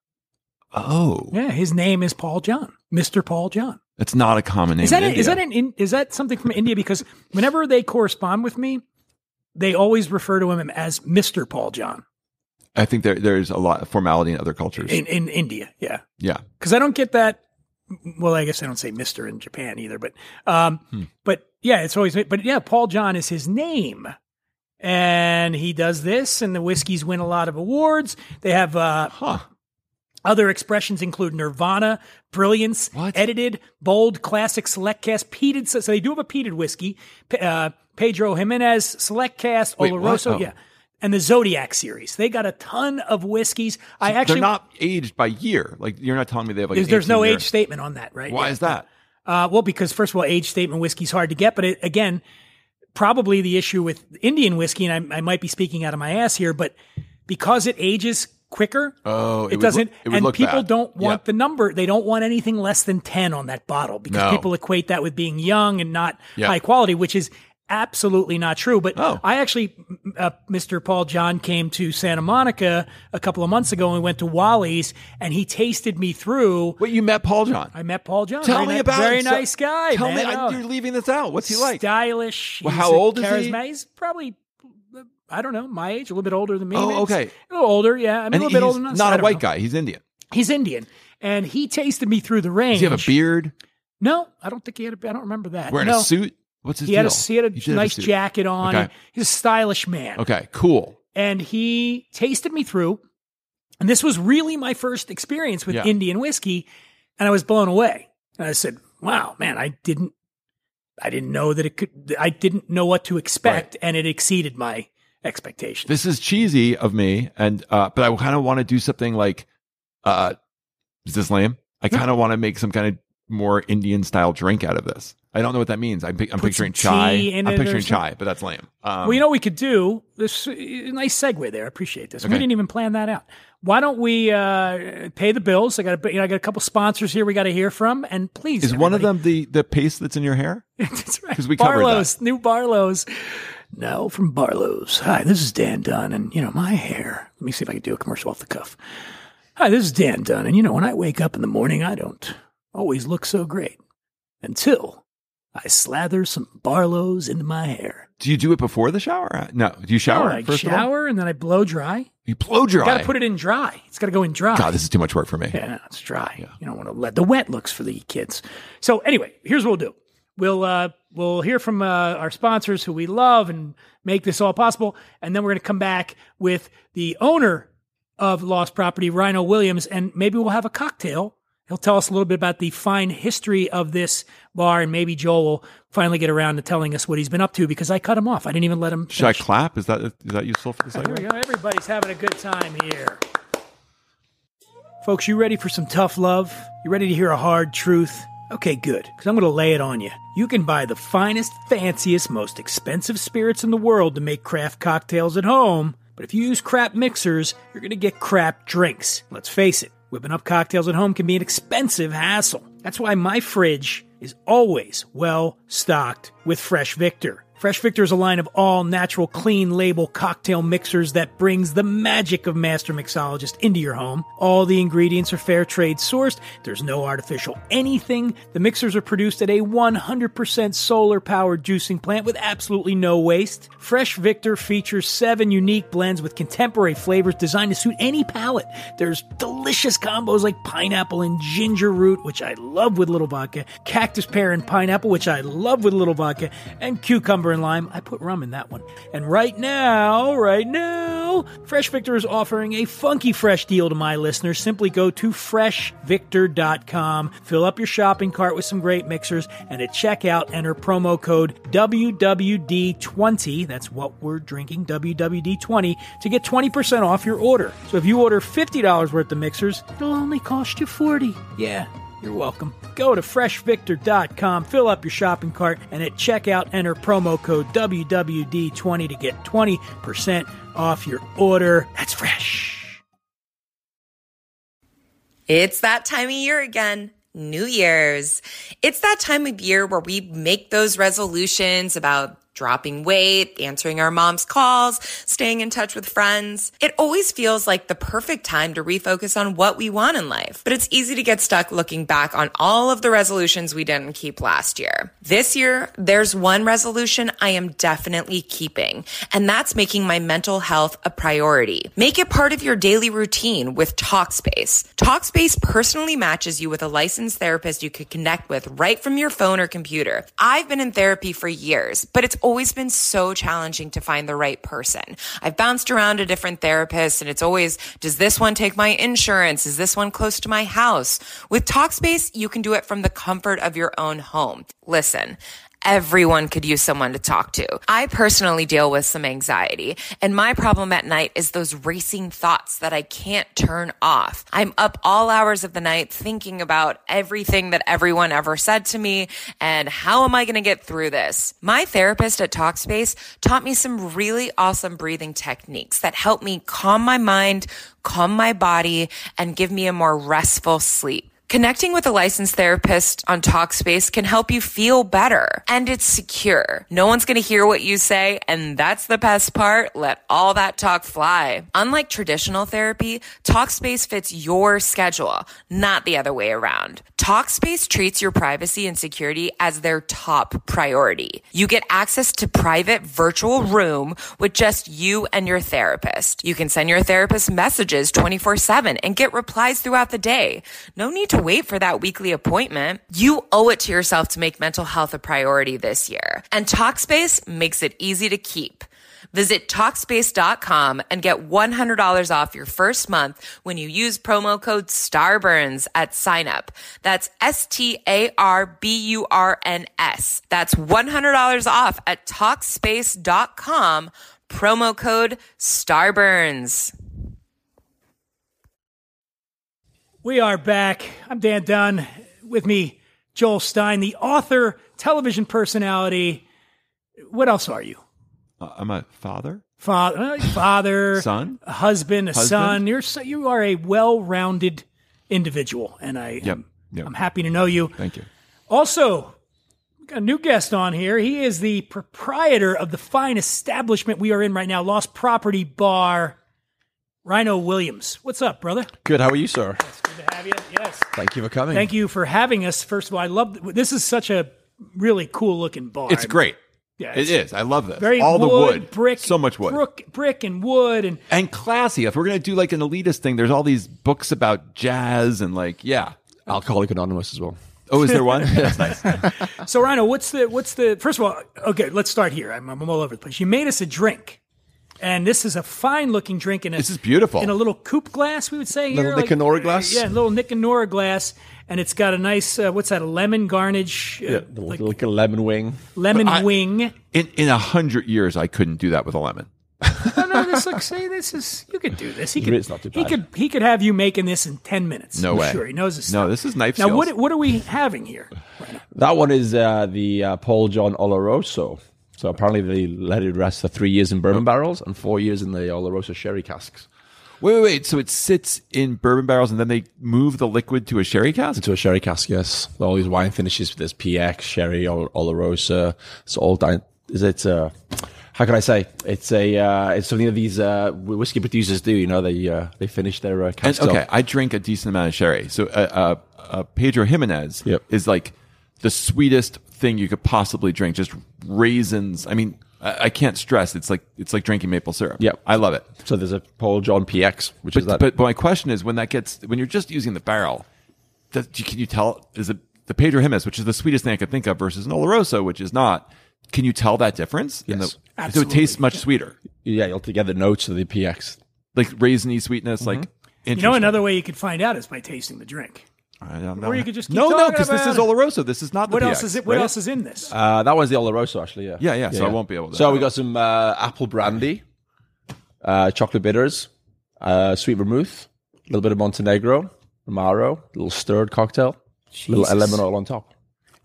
B: Oh,
C: Yeah, his name is Paul John, Mr. Paul John.
B: it's not a common name.
C: Is that
B: in
C: a, is that an is that something from India? Because whenever they correspond with me, they always refer to him as Mr. Paul John
B: I think there there's a lot of formality in other cultures.
C: in, in India. Yeah,
B: yeah,
C: because I don't get that. Well, I guess I don't say Mister in Japan either, but um,
B: Hmm.
C: but yeah, it's always but yeah, Paul John is his name, and he does this, and the whiskeys win a lot of awards. They have uh,
B: huh?
C: other expressions include Nirvana, Brilliance,
B: What?
C: Edited, Bold, Classic, Select Cask, Peated. So, so they do have a peated whiskey. Uh, Pedro Ximenez, Select
B: Cask?
C: Oloroso,
B: Oh.
C: yeah. And the Zodiac series. They got a ton of whiskeys. I actually they're
B: not aged by year. Like you're not telling me they have like.
C: there's, there's no
B: year-
C: age statement on that, right?
B: Why
C: Yeah.
B: is that?
C: Uh, well, because first of all, age statement whiskey's hard to get, but it, again, probably the issue with Indian whiskey, and I, I might be speaking out of my ass here, but because it ages quicker,
B: Oh,
C: it,
B: would
C: doesn't,
B: look- it
C: and people
B: bad.
C: don't want
B: Yeah.
C: the number. They don't want anything less than ten on that bottle because
B: No.
C: people equate that with being young and not
B: Yeah.
C: high quality, which is absolutely not true. But
B: Oh.
C: I actually, uh, Mr. Paul John came to Santa Monica a couple of months ago and we went to Wally's and he tasted me through.
B: Wait, you met Paul John?
C: I met Paul John.
B: Tell
C: Very
B: me
C: ni-
B: about
C: very
B: it.
C: Nice guy.
B: Tell
C: man.
B: me, I,
C: Oh.
B: you're leaving this out. What's he like?
C: Stylish.
B: Well, how old is he?
C: He's probably, I don't know, my age, a little bit older than me.
B: Oh,
C: maybe.
B: okay.
C: A little older, yeah. I'm a little bit older than us.
B: not a white
C: know.
B: guy. He's Indian.
C: He's Indian, and he tasted me through the range.
B: Does he have a beard?
C: No, I don't think he had a. I don't remember that.
B: Wearing
C: no.
B: a suit? What's his
C: He had a he had a
B: have
C: nice jacket on.
B: Okay.
C: He's a stylish man.
B: Okay, cool.
C: And he tasted me through, and this was really my first experience with
B: Yeah.
C: Indian whiskey, and I was blown away. And I said, "Wow, man, I didn't, I didn't know that it could. I didn't know what to expect, and it exceeded my expectations."
B: This is cheesy of me, and uh, but I kind of want to do something like, uh, is this lame? I kind of want to make some kind of more Indian style drink out of this. I don't know what that means. I'm, I'm picturing chai. I'm picturing chai, but that's lame. Um,
C: well, you know what we could do? This uh, nice segue there. I appreciate this. We didn't even plan that out. Why don't we uh, pay the bills? I got a, you know, I got a couple sponsors here we got to hear from, and please,
B: is one of them the the paste that's in your hair?
C: That's right.
B: 'Cause we covered that.
C: Barlow's, new Barlow's. No, from Barlow's. Hi, this is Dan Dunn, and you know my hair. Let me see if I can do a commercial off the cuff. Hi, this is Dan Dunn, and you know when I wake up in the morning, I don't always look so great until I slather some Barlow's into my hair.
B: Do you do it before the shower? No. Do you shower
C: I
B: first
C: shower and then I blow dry.
B: You blow dry.
C: Got to put it in dry. It's got to go in dry.
B: God, this is too much work for me.
C: Yeah, no, it's dry. You don't want to let the wet looks for the kids. So anyway, here's what we'll do. We'll uh, we'll hear from uh, our sponsors who we love and make this all possible, and then we're going to come back with the owner of Lost Property, Rhino Williams, and maybe we'll have a cocktail. He'll tell us a little bit about the fine history of this bar, and maybe Joel will finally get around to telling us what he's been up to because I cut him off. I didn't even let him.
B: Should I clap? Is that is that useful for the
C: Here we go. Everybody's having a good time here. Folks, you ready for some tough love? You ready to hear a hard truth? Okay, good, because I'm going to lay it on you. You can buy the finest, fanciest, most expensive spirits in the world to make craft cocktails at home, but if you use crap mixers, you're going to get crap drinks. Let's face it, whipping up cocktails at home can be an expensive hassle. That's why my fridge is always well stocked with Fresh Victor. Fresh Victor is a line of all natural, clean label cocktail mixers that brings the magic of master mixologist into your home. All the ingredients are fair trade sourced. There's no artificial anything. The mixers are produced at a 100% solar powered juicing plant with absolutely no waste. Fresh Victor features seven unique blends with contemporary flavors designed to suit any palate. There's delicious combos like pineapple and ginger root, which I love with little vodka, cactus pear and pineapple, which I love with little vodka, and cucumber and lime. I put rum in that one. And right now, right now, Fresh Victor is offering a funky fresh deal to my listeners. Simply go to freshvictor.com, fill up your shopping cart with some great mixers, and at checkout, enter promo code WWD20. That's what we're drinking, WWD20, to get 20% off your order. So if you order $50 worth of mixers, it'll only cost you 40 Yeah. You're welcome. Go to freshvictor.com, fill up your shopping cart, and at checkout, enter promo code WWD20 to get 20% off your order. That's fresh.
H: It's that time of year again. New Year's. It's that time of year where we make those resolutions about dropping weight, answering our mom's calls, staying in touch with friends. It always feels like the perfect time to refocus on what we want in life. But it's easy to get stuck looking back on all of the resolutions we didn't keep last year. This year, there's one resolution I am definitely keeping, and that's making my mental health a priority. Make it part of your daily routine with Talkspace. Talkspace personally matches you with a licensed therapist you could connect with right from your phone or computer. I've been in therapy for years, but it's always been so challenging to find the right person. I've bounced around to different therapists and it's always, does this one take my insurance? Is this one close to my house? With Talkspace, you can do it from the comfort of your own home. Listen. Everyone could use someone to talk to. I personally deal with some anxiety, and my problem at night is those racing thoughts that I can't turn off. I'm up all hours of the night thinking about everything that everyone ever said to me and how am I going to get through this? My therapist at Talkspace taught me some really awesome breathing techniques that help me calm my mind, calm my body, and give me a more restful sleep. Connecting with a licensed therapist on Talkspace can help you feel better and it's secure. No one's going to hear what you say. And that's the best part. Let all that talk fly. Unlike traditional therapy, Talkspace fits your schedule, not the other way around. Talkspace treats your privacy and security as their top priority. You get access to private virtual room with just you and your therapist. You can send your therapist messages 24 7 and get replies throughout the day. No need to wait for that weekly appointment. You owe it to yourself to make mental health a priority this year. And Talkspace makes it easy to keep. Visit Talkspace.com and get $100 off your first month when you use promo code STARBURNS at signup. That's S-T-A-R-B-U-R-N-S. That's $100 off at Talkspace.com, promo code STARBURNS.
C: We are back. I'm Dan Dunn. With me, Joel Stein, the author, television personality. What else are you?
B: Uh, I'm a father,
C: Father, father,
B: son.
C: a husband, a
B: Husband?
C: son. You're so, you are a well-rounded individual, and I
B: Yep.
C: am,
B: Yep.
C: I'm happy to know you.
B: Thank you.
C: Also, got a new guest on here. He is the proprietor of the fine establishment we are in right now, Lost Property Bar. Rhino Williams. What's up, brother?
I: Good. How are you, sir?
C: Good to have you. Yes.
I: Thank you for coming.
C: Thank you for having us. First of all, I love this is such a really cool looking bar.
B: It's great.
C: Yeah,
B: it
C: it's.
B: I love this.
C: Very
B: All
C: wood,
B: the wood,
C: brick,
B: so much wood,
C: brick, brick and wood, and
B: and classy. If we're gonna do like an elitist thing, there's all these books about jazz and like, yeah.
I: Alcoholic Anonymous as well.
B: Oh, is there one? That's nice.
C: So Rhino, what's the what's the first of all? Okay, let's start here. I'm, I'm all over the place. You made us a drink, and this is a fine looking drink in a
B: This is beautiful.
C: in a little coupe glass. We would say
I: Little
C: here, like-
I: Nick and Nora glass?
C: Yeah, a little Nick and Nora glass, and it's got a nice uh, what's that? A lemon garnish, uh,
I: Yeah, the,
C: like
I: like a lemon wing.
C: lemon
B: I-
C: wing.
B: In in a hundred years, I couldn't do that with a lemon.
C: No, no, this looks. Say, this is you could do this. He could.
I: It's not too
C: He
I: bad.
C: could. He could have you making this in ten minutes.
B: No
C: I'm
B: way.
C: Sure, he knows his
B: No,
C: stuff.
B: this is knife
C: Now,
B: skills.
C: what what are we having here?
I: That one is uh, the uh, Paul John Oloroso. So apparently they let it rest for three years in bourbon barrels and four years in the Oloroso sherry casks.
B: Wait, wait, wait. So it sits in bourbon barrels, and then they move the liquid to a sherry cask.
I: Into a sherry cask, yes. All these wine finishes with this PX, sherry, Ol- Oloroso. It's all down. Is it? Uh, how can I say? It's a. Uh, it's something that these uh, whiskey producers do. You know, they uh, they finish their uh,
B: And okay,
I: up.
B: I drink a decent amount of sherry. So uh, uh, uh, Pedro Ximenez
I: Yep.
B: is like the sweetest thing you could possibly drink. Just raisins. I mean, I, I can't stress. It's like it's like drinking maple syrup.
I: Yep.
B: I love it.
I: So there's a Paul John PX, which is
B: But,
I: that.
B: but but my question is, when that gets when you're just using the barrel, does, can you tell is it the Pedro Ximenez, which is the sweetest thing I could think of, versus an Oloroso, which is not? Can you tell that difference? in
I: Yes.
B: the, so it tastes much sweeter,
I: yeah, you'll get the notes of the PX.
B: like raisiny sweetness. Like
C: Mm-hmm. You know, another way you could find out is by tasting the drink.
B: I don't know.
C: Or you could just keep
B: no, no,
C: talking
B: because this
C: about
B: is
C: it.
B: Oloroso. This is not the
C: What
B: PX,
C: else is it? What
B: right?
C: else is in this?
I: Uh, that one's the Oloroso, actually. Yeah.
B: Yeah, yeah, so I won't be able to-
I: So we got some uh, apple brandy, uh, chocolate bitters, uh, sweet vermouth, a little bit of Montenegro, Amaro, a little stirred cocktail, a little lemon oil on top.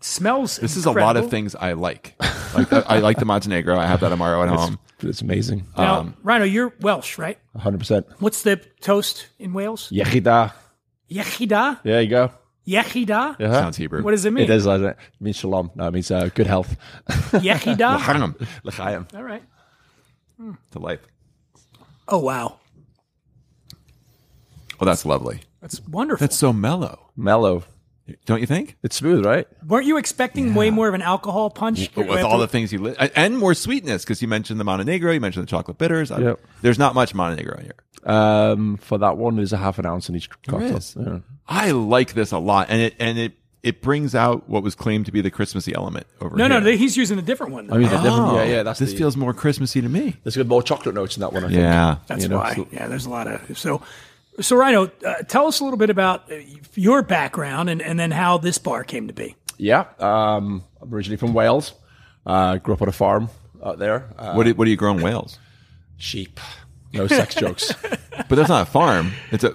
C: smells.
B: This is a lot of
C: incredible.
B: things I like. like I, I like the Montenegro. I have that Amaro at home.
I: It's amazing.
C: Now,
B: Um,
C: Rhino, you're Welsh, right?
I: 100%.
C: What's the toast in Wales?
I: Iechyd
C: da. Iechyd da?
I: There you go.
C: Iechyd da?
I: Uh-huh.
B: Sounds Hebrew.
C: What does it mean?
I: It is like. It means shalom. No, it means uh, good health.
C: Iechyd da?
B: L'chaim.
I: L'chaim.
C: All right.
B: to life.
C: Oh, wow.
B: Oh, that's lovely.
C: That's wonderful.
B: That's so mellow,
I: Mellow.
B: don't you think?
I: It's smooth, right?
C: Weren't you expecting way more of an alcohol punch?
B: With all the things you li- and more sweetness because you mentioned the Montenegro, you mentioned the chocolate bitters.
I: Yep.
B: There's not much Montenegro in here.
I: Um, for that one, there's a half an ounce in each cocktail.
B: is.
I: Yeah.
B: I like this a lot, and it and it it brings out what was claimed to be the Christmassy element over
C: No,
B: here.
C: no, no, he's using a different one.
I: I mean, the different,
B: Oh,
I: yeah, yeah. That's
B: this
I: the,
B: feels more Christmassy to me.
I: There's got more chocolate notes in that one. I think.
B: Yeah,
C: That's
I: you know,
C: why.
I: so-
C: yeah, there's a lot of so. So, Rhino, uh, tell us a little bit about uh, your background and, and then how this bar came to be.
I: Yeah, um, I'm originally from Wales. Uh, grew up on a farm out there. Uh,
B: what do, what do you grow in Wales?
I: sheep. No sex jokes.
B: But that's not a farm. It's a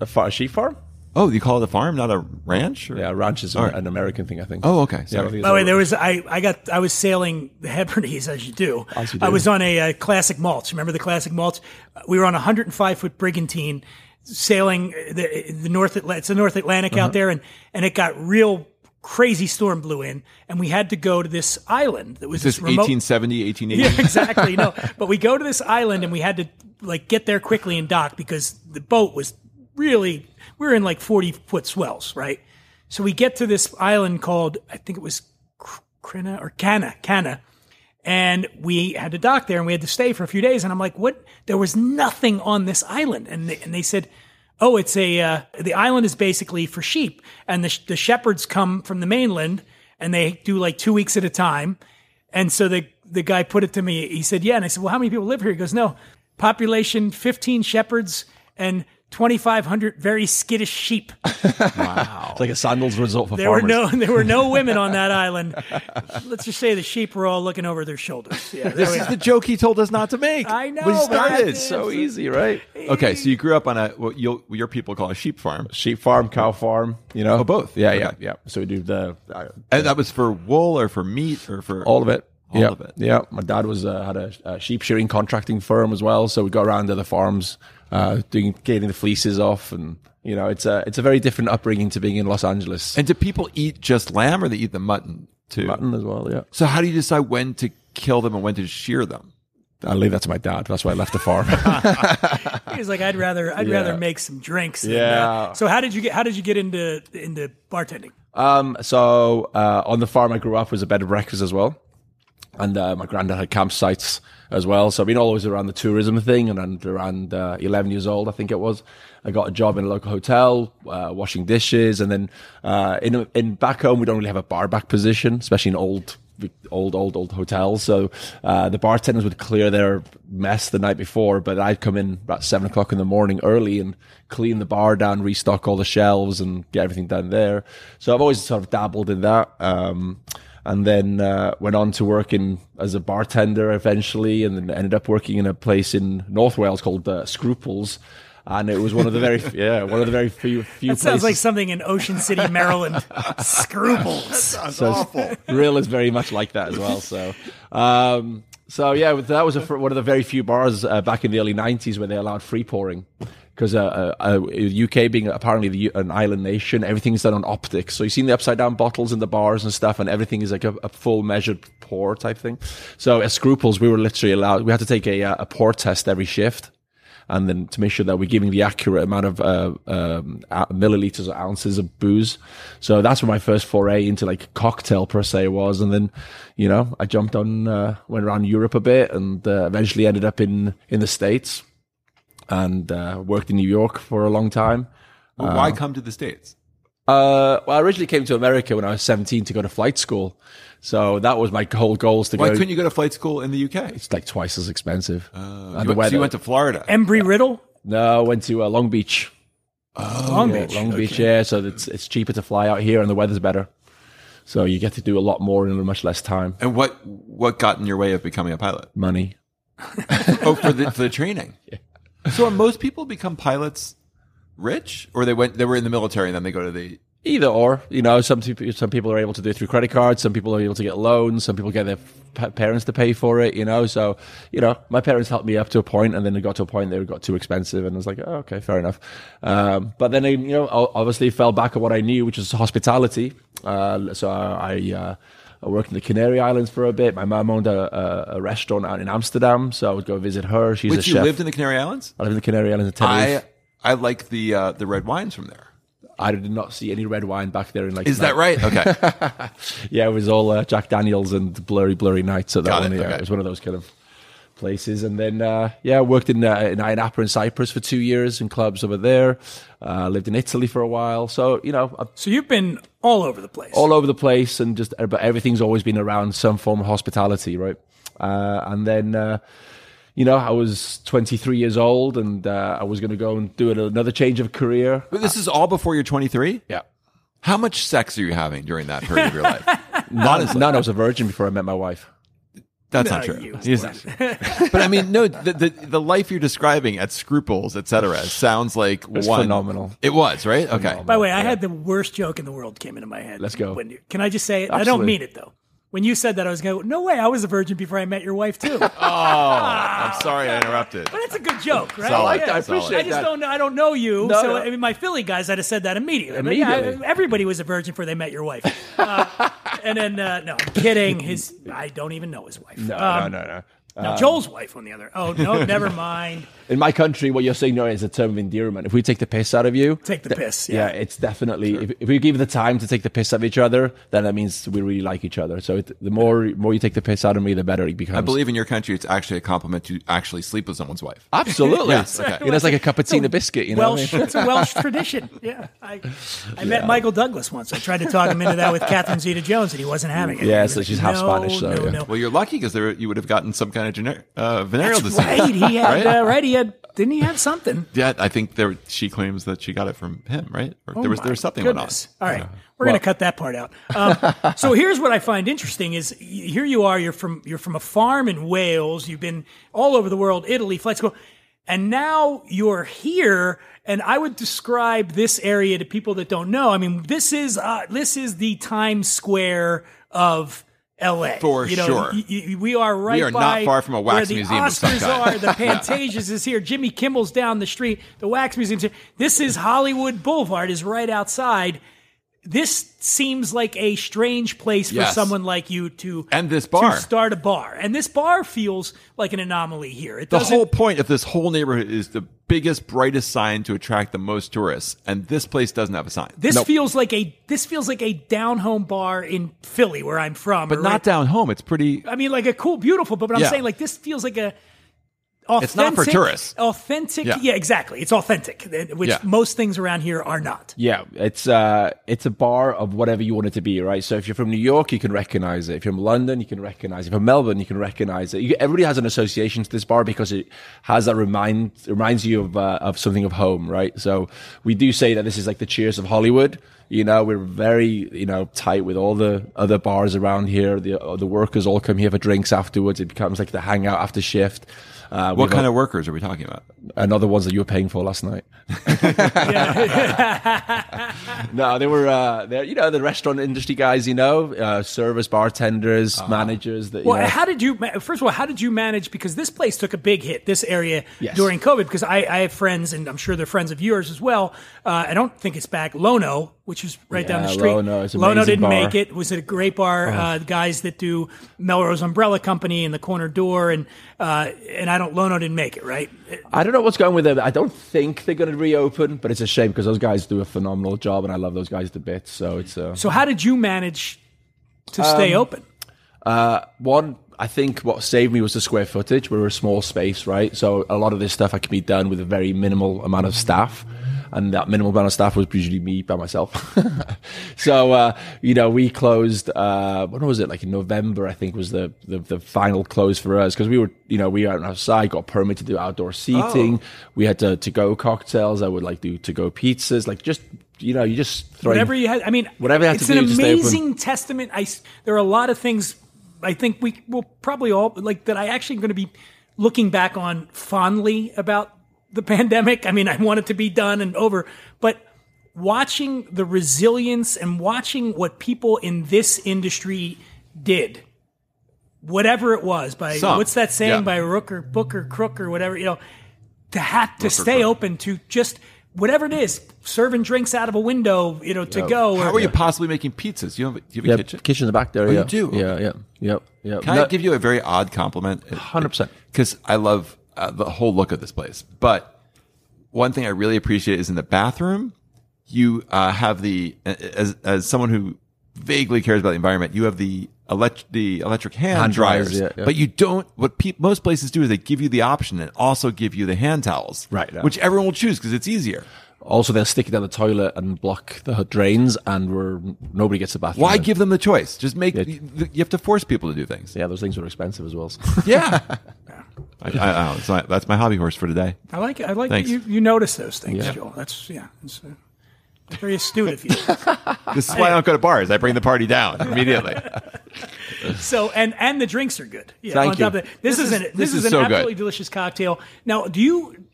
I: A, far, a sheep farm?
B: oh, you call it a farm, not a ranch? Or?
I: Yeah, ranch is an,
B: right.
I: an American thing, I think.
B: Oh, okay.
I: Yeah, I
B: Sorry.
I: think it's
C: By the way, there was I, I got I was sailing the Hebrides as you do.
I: As you
C: I was on a, uh classic malts. Remember the classic malts? We were on a 105 foot brigantine sailing the the North Atlantic. It's the North Atlantic
I: Uh-huh.
C: out there, and and it got real crazy storm blew in, and we had to go to this island that was
B: Is this
C: this remote.
B: 1870, 1880?
C: Yeah, exactly. No, but we go to this island and we had to like get there quickly and dock because the boat was really we were in like forty foot swells, right? So we get to this island called I think it was Crina or Canna, Canna, and we had to dock there and we had to stay for a few days. And I'm like, what? There was nothing on this island, and they, and they said. Oh, it's a uh, the island is basically for sheep, and the, sh- the shepherds come from the mainland, and they do like two weeks at a time, and so the the guy put it to me. He said, "Yeah." And I said, "Well, how many people live here?" He goes, "No, population 15 shepherds and 2,500 very skittish sheep.
B: Wow.
I: It's like a sandals resort for
C: There were no there were no women on that island. Let's just say the sheep were all looking over their shoulders. Yeah,
B: this is the joke he told us not to make.
C: I know,
B: When he
C: but I
B: started.
I: so easy, right?
B: Okay, so you grew up on a what you'll, your people call a sheep farm,
I: Sheep farm, cow farm, you know.
B: Oh, both?
I: Yeah,
B: Okay.
I: yeah, yeah. So we do the uh,
B: and that was for wool or for meat or for
I: all of it.
B: All
I: yeah,
B: of it.
I: Yeah, my dad was uh, had a, a sheep shearing contracting firm as well, so we go around to the farms, uh, doing getting the fleeces off, and you know, it's a it's a very different upbringing to being in Los Angeles.
B: And do people eat just lamb or they eat the mutton too?
I: mutton as well. Yeah,
B: So how do you decide when to kill them and when to shear them?
I: I leave that to my dad. That's why I left the farm.
C: He was like, I'd rather I'd
I: Yeah.
C: rather make some drinks. than,
I: Yeah.
C: uh, so how did you get how did you get into into bartending?
I: Um, so uh, on the farm I grew up was a bed and breakfast as well, and uh, my granddad had campsites as well. So I've been always around the tourism thing, and around uh, 11 years old, I think it was, I got a job in a local hotel, uh, washing dishes, and then uh, in in back home we don't really have a bar back position, especially in old. Old, old, old hotels. So uh, the bartenders would clear their mess the night before, but I'd come in about seven o'clock in the morning early and clean the bar down, restock all the shelves, and get everything done there. So I've always sort of dabbled in that. Um, and then uh, went on to work in as a bartender eventually, and then ended up working in a place in North Wales called uh, Scruples. And it was one of the very yeah one of the very few few
C: That sounds like something in Ocean City, Maryland. Scruples.
I: so awful. Real is very much like that as well. So, um, so yeah, that was a, one of the very few bars uh, back in the early '90s where they allowed free pouring. Because uh, uh, uh, UK being apparently the, an island nation, everything's done on optics. So you've seen the upside down bottles in the bars and stuff, and everything is like a, a full measured pour type thing. So at Scruples, we were literally allowed. We had to take a, uh, a pour test every shift and then to make sure that we're giving the accurate amount of uh, um, uh, milliliters or ounces of booze. So that's where my first foray into like cocktail per se was, and then you know I jumped on, uh, went around Europe a bit, and uh, eventually ended up in in the states, and uh, worked in New York for a long time.
B: Well, why come to the states?
I: Uh, well, I originally came to America when I was 17 to go to flight school. So that was my whole goal is to
B: Why
I: go.
B: couldn't you go to flight school in the UK?
I: It's like twice as expensive. and
B: You
I: the
B: went, so you went to Florida.
C: Embry Riddle,
I: no, I went to uh, Long Beach.
C: Long
I: Yeah,
C: Beach.
I: Long Beach, yeah. So it's it's cheaper to fly out here, and the weather's better. So you get to do a lot more in much less time.
B: and what what got in your way of becoming a pilot?
I: Money.
B: oh, for the for the training. So are most people become pilots rich, or they went they were in the military and then they go to the
I: Either or, you know, some people, some people are able to do it through credit cards. Some people are able to get loans. Some people get their pa- parents to pay for it. You know, so you know, my parents helped me up to a point, and then it got to a point they got too expensive, and I was like, oh, okay, fair enough. Um, but then I, you know, obviously fell back on what I knew, which was hospitality. Uh, so I. Uh, I worked in the Canary Islands for a bit. My mum owned a, a, a restaurant out in Amsterdam, so I would go visit her. She's a
B: Which you
I: chef.
B: lived in the Canary Islands?
I: I lived in the Canary Islands in Tenerife.
B: I I like the uh, the red wines from there.
I: I did not see any red wine back there in like.
B: Is that right? Okay.
I: yeah, it was all uh, Jack Daniels and blurry, blurry nights at that
B: Got
I: one.
B: it,
I: Yeah,
B: okay.
I: it was one of those kind of places. And then, uh, yeah, worked in uh, in Ayia Napa in Cyprus for two years in clubs over there. Uh, lived in Italy for a while. So you know, uh,
C: So you've been all over the place.
I: all over the place, and just but everything's always been around some form of hospitality, right? Uh, and then. Uh, you know, I was 23 years old, and uh, I was going to go and do another change of career.
B: but this is all before you're 23.
I: Yeah,
B: How much sex are you having during that period of your life?
I: none, none. I was a virgin before I met my wife.
B: That's
C: No,
B: not true.
C: you-
B: Yes. but I mean, no, the, the the life you're describing at Scruples, etc., sounds like
I: was
B: one
I: phenomenal.
B: It was right. Okay.
C: By the way, I had the worst joke in the world came into my head.
I: Let's go.
C: When you, can I just say it? I don't mean it though. When you said that, I was going, no way, I was a virgin before I met your wife too. but
B: I'm sorry I interrupted.
C: But that's a good joke, right?
B: Solid. I
I: like that. I appreciate
C: I just
I: that.
C: don't know. I don't know you.
I: No,
C: so
I: no.
C: I mean, my Philly guys, I'd have said that immediately. But yeah,
I: Immediately.
C: everybody was a virgin before they met your wife. Uh, and then, uh, no, I'm kidding. His, I don't even know his wife.
I: No,
C: Um,
I: no, no, no.
C: Now, Joel's wife on the other. Oh no, never mind.
I: In my country, what you're saying now is a term of endearment. If we take the piss out of you,
C: Take the
I: th-
C: piss,
I: Yeah,
C: yeah.
I: it's definitely. If, if we give the time to take the piss out of each other, then that means we really like each other. So it, the more more you take the piss out of me, the better it becomes.
B: I believe in your country, it's actually a compliment to actually sleep with someone's wife.
I: absolutely.
B: Yes, okay.
I: You know, it's like a cappuccino biscuit. You know, what I
C: Welsh.
I: mean?
C: It's a Welsh tradition. Yeah, I, I met Michael Douglas once. I tried to talk him into that with Catherine Zeta-Jones, and he wasn't having it.
I: Yeah, so she's half
C: no,
I: Spanish, so,
C: no,
I: yeah.
C: no.
B: Well, you're lucky because you would have gotten some kind of gener- uh, venereal
C: That's
B: disease.
C: right. He had
B: Right?
C: Uh, right. He had. Didn't he have something?
B: Yeah, I think there she claims that she got it from him, right? Or
C: Oh
B: there was there was something went on.
C: goodness. All right, we're going to cut that part out. Um, so here's what I find interesting: is here you are. You're from you're from a farm in Wales. You've been all over the world, Italy, flight school, and now you're here. And I would describe this area to people that don't know. I mean, this is uh, this is the Times Square of. L.A.
B: For
C: you know,
B: sure.
C: y- y- we are right.
B: We are not far from a
C: where
B: wax
C: the
B: museum some
C: Oscars are. The Pantages is here. Jimmy Kimmel's down the street. The Wax Museum's here. This is Hollywood Boulevard is right outside. This seems like a strange place for
B: Yes.
C: someone like you to
B: And this bar.
C: to start a bar. And this bar feels like an anomaly here. It
B: The whole point of this whole neighborhood is the biggest, brightest sign to attract the most tourists, and this place doesn't have a sign.
C: this feels like a this feels like a down home bar in Philly where I'm from.
B: but not
C: right-
B: down home. It's pretty.
C: I mean, like a cool, beautiful. But, but I'm
B: Yeah.
C: saying like this feels like a. Authentic,
B: It's not for tourists.
C: Authentic,
B: Yeah.
C: yeah, exactly. It's authentic, which
B: Yeah.
C: most things around here are not.
I: Yeah, it's uh, it's a bar of whatever you want it to be, right? So if you're from New York, you can recognize it. If you're from London, you can recognize it. If you're from Melbourne, you can recognize it. You, everybody has an association to this bar because it has that remind reminds you of uh, of something of home, right? So we do say that this is like the Cheers of Hollywood. You know, we're very you know tight with all the other bars around here. The uh, the workers all come here for drinks afterwards. It becomes like the hangout after shift. Uh,
B: What kind of workers are we talking about?
I: another ones that you were paying for last night? no, they were, uh, they're, you know, the restaurant industry guys, you know, uh, service, bartenders, managers. That,
C: Well,
I: know.
C: how did you? First of all, how did you manage? Because this place took a big hit, this area
I: Yes.
C: during COVID. Because I, I have friends, and I'm sure they're friends of yours as well. Uh, I don't think it's back. Lono, which is right down the street.
I: Lono an
C: Lono didn't
I: bar. Oh.
C: make it. Was it a great bar? Uh, the guys that do Melrose Umbrella Company and the Corner Door, and uh, and I don't. Lono didn't make it, right?
I: I don't know what's going with them. I don't think they're going to reopen, but it's a shame because those guys do a phenomenal job, and I love those guys to bits. So it's uh,
C: So how did you manage to stay
I: Um,
C: open?
I: Uh, one, I think what saved me was the square footage. We're a small space, right? So a lot of this stuff I can be done with a very minimal amount of staff. And that minimal amount of staff was usually me by myself. so, uh, you know, we closed, uh, when was it? Like in November, I think was the, the, the final close for us. Cause we were, you know, we were outside, got permit to do outdoor seating.
C: Oh.
I: We had to, to go cocktails. I would like do to go pizzas, like just, you know, you just throw
C: Whatever you had. I mean,
I: Whatever you had
C: it's
I: to
C: an
I: do to stay
C: amazing testament. I there are a lot of things. I think we will probably all like that. I actually am going to be looking back on fondly about the pandemic. I mean, I want it to be done and over, but watching the resilience and watching what people in this industry did, whatever it was, by
B: Some,
C: what's that saying
B: yeah.
C: by Rooker, Booker, Book Crook or whatever, you know, to have to
B: Rook or
C: stay
B: Crook.
C: open to just whatever it is, serving drinks out of a window, you know, to go.
B: How
C: or,
B: are you possibly making pizzas? You have, do you have a
I: yeah,
B: kitchen?
I: kitchen in the back there.
B: Oh, you
I: yeah.
B: do?
I: Yeah, yeah, yeah, yeah.
B: Can
I: No-
B: I give you a very odd compliment?
I: 100%.
B: Because I love uh, the whole look of this place. But one thing I really appreciate is in the bathroom, you uh, have the, as, as someone who vaguely cares about the environment, you have the elect- the electric hand,
I: Hand dryers,
B: dryers.
I: yeah, yeah.
B: But you don't, what pe- most places do is they give you the option and also give you the hand towels.
I: Right, yeah.
B: Which everyone will choose because it's easier.
I: Also, they'll stick it down the toilet and block the drains, and we're nobody gets a bathroom.
B: Why give them the choice? Just make, you, you have to force people to do things.
I: Yeah, those things are expensive as well.
B: Yeah. I, I, I don't know. It's my- that's my hobby horse for today.
C: I like it. I like that you, you notice those things,
I: Yeah.
C: Joel. That's yeah. It's, uh, very astute of you.
B: This is why I don't go to bars. I bring the party down immediately.
C: so and and the drinks are good. Yeah,
I: Thank
C: on top
I: you.
C: of that, this,
B: This
C: is,
B: is-
C: an this,
B: this
C: is,
B: is
C: an
B: so good.
C: absolutely delicious cocktail. Now, do you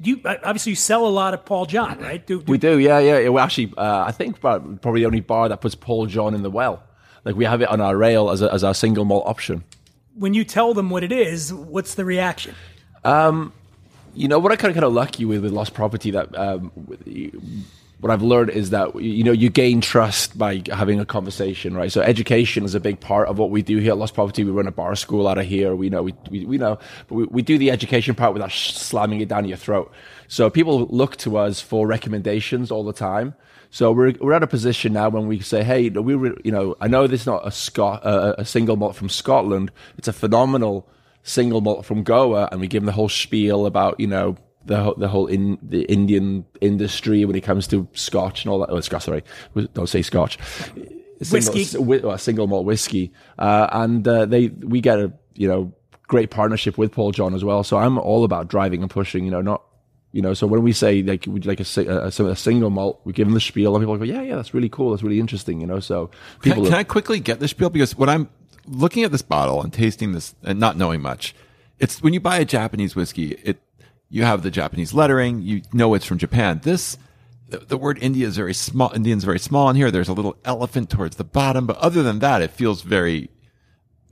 C: do you obviously you sell a lot of Paul John, right? Do, do
I: we do, yeah, yeah. yeah. We actually, uh, I think, about- probably the only bar that puts Paul John in the well. Like we have it on our rail as a, as our single malt option.
C: When you tell them what it is, what's the reaction?
I: You know what I kind of kind of lucky with with lost property that um, what I've learned is that you know you gain trust by having a conversation, right? So education is a big part of what we do here at Lost Property. We run a bar school out of here. We know we we, we know, but we, we do the education part without slamming it down your throat. So people look to us for recommendations all the time. So we're we're at a position now when we say, hey, we re- you know I know this is not a Scot uh, a single malt from Scotland. It's a phenomenal single malt from Goa, and we give them the whole spiel about you know the whole- the whole in the Indian industry when it comes to Scotch and all that. Oh, Scotch, sorry, don't say Scotch. Single,
C: Whiskey.
I: s- wi- uh, single malt whiskey, uh, and uh, they we get a you know great partnership with Paul John as well. So I'm all about driving and pushing. You know, not you know. So when we say like would you like a, a, a, single malt, we give them the spiel, and people go, yeah, yeah, that's really cool, that's really interesting. You know, so
B: Can,
I: people.
B: can
I: are-
B: I quickly get the spiel? Because when I'm looking at this bottle and tasting this and not knowing much, it's when you buy a Japanese whiskey, it you have the Japanese lettering, you know it's from Japan. This the, the word India is very small. Indian's very small in here. There's a little elephant towards the bottom, but other than that, it feels very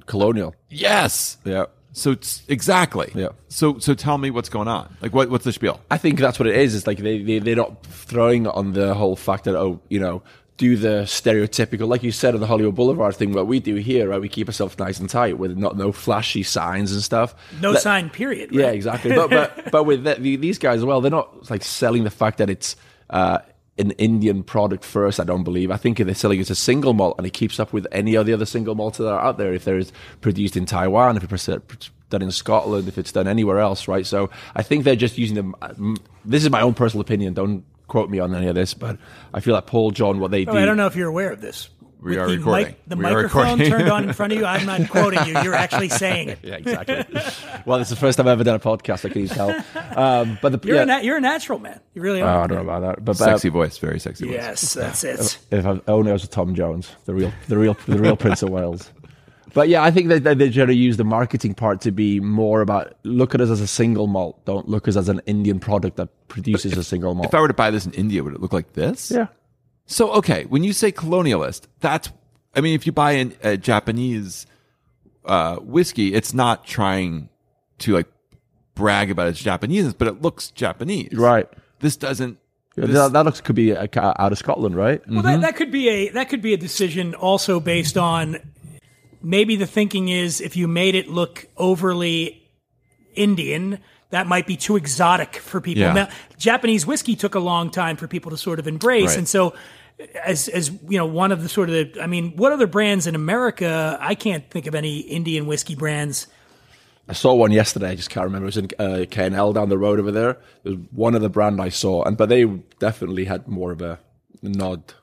I: colonial.
B: yes.
I: Yeah.
B: So it's exactly.
I: Yeah.
B: So so tell me what's going on. Like what what's the spiel?
I: I think that's what it is. It's like they, they, they're not throwing on the whole fact that, oh, you know, do the stereotypical, like you said on the Hollywood Boulevard thing, what we do here, right? We keep ourselves nice and tight with not no flashy signs and stuff.
C: No
I: Let-
C: sign, period.
I: Yeah, exactly. But but but with the, the, these guys as well, they're not like selling the fact that it's uh, an Indian product first. I don't believe. I think they're selling it as a single malt, and it keeps up with any of the other single malts that are out there. If there's produced in Taiwan, if it's done in Scotland, if it's done anywhere else, right? So I think they're just using them. Um, this is my own personal opinion. Don't quote me on any of this, but I feel like Paul John, what they
C: Oh,
I: do.
C: I don't know if you're aware of this.
B: We
C: With
B: are
C: the
B: recording.
C: the
B: We
C: microphone
B: recording.
C: turned on in front of you. I'm not quoting you. You're actually saying it.
I: Yeah, exactly. well, it's the first time I've ever done a podcast. I can you tell. Um, but the
C: You're,
I: yeah,
C: a na- you're a natural man. You really
I: Oh,
C: are.
I: I don't know about that, but uh,
B: Sexy voice, very sexy voice.
C: yes, that's it.
I: if I only I was a Tom Jones, the real, the real, the real Prince of Wales. But yeah, I think that that they're trying to use the marketing part to be more about look at us as a single malt. Don't look at us as an Indian product that produces a single malt.
B: If I were to buy this in India, would it look like this?
I: yeah,
B: So, okay, when you say colonialist, that's, I mean, if you buy an, a Japanese uh, whiskey, it's not trying to like brag about its Japanese, but it looks Japanese.
I: right.
B: This doesn't.
I: Yeah,
B: this-
I: that, that looks could be a, out of Scotland, right?
C: Well, that, that could be a that could be a decision also based on maybe the thinking is if you made it look overly Indian, that might be too exotic for people.
B: Yeah.
C: Now, Japanese whiskey took a long time for people to sort of embrace,
B: Right.
C: and so as as you know, one of the sort of the, I mean, what other brands in America? I can't think of any Indian whiskey brands.
I: I saw one yesterday. I just can't remember. It was in uh, K&L down the road over there. It was one of the brand I saw, and but they definitely had more of a nod.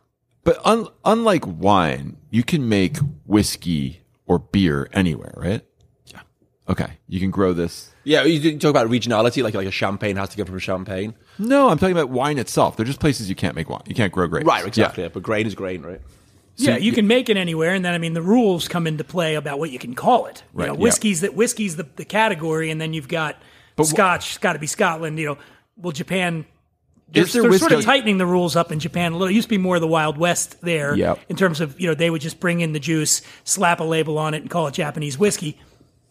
B: But un, unlike wine, you can make whiskey or beer anywhere, right? Yeah. Okay. You can grow this.
I: Yeah, you didn't talk about regionality, like like a champagne has to come from champagne.
B: No, I'm talking about wine itself. They're just places you can't make wine. You can't grow grapes.
I: Right, exactly.
B: Yeah.
I: But grain is grain, right?
C: yeah, you can make it anywhere, and then I mean the rules come into play about what you can call it. You
B: Right,
C: know,
B: yeah.
C: whiskey's that whiskey's the, the category, and then you've got but Scotch. It's Got to be Scotland. You know, well Japan. They're,
B: Is there
C: they're sort of tightening the rules up in Japan a little. It used to be more of the Wild West there
I: Yep.
C: in terms of you know they would just bring in the juice, slap a label on it, and call it Japanese whiskey.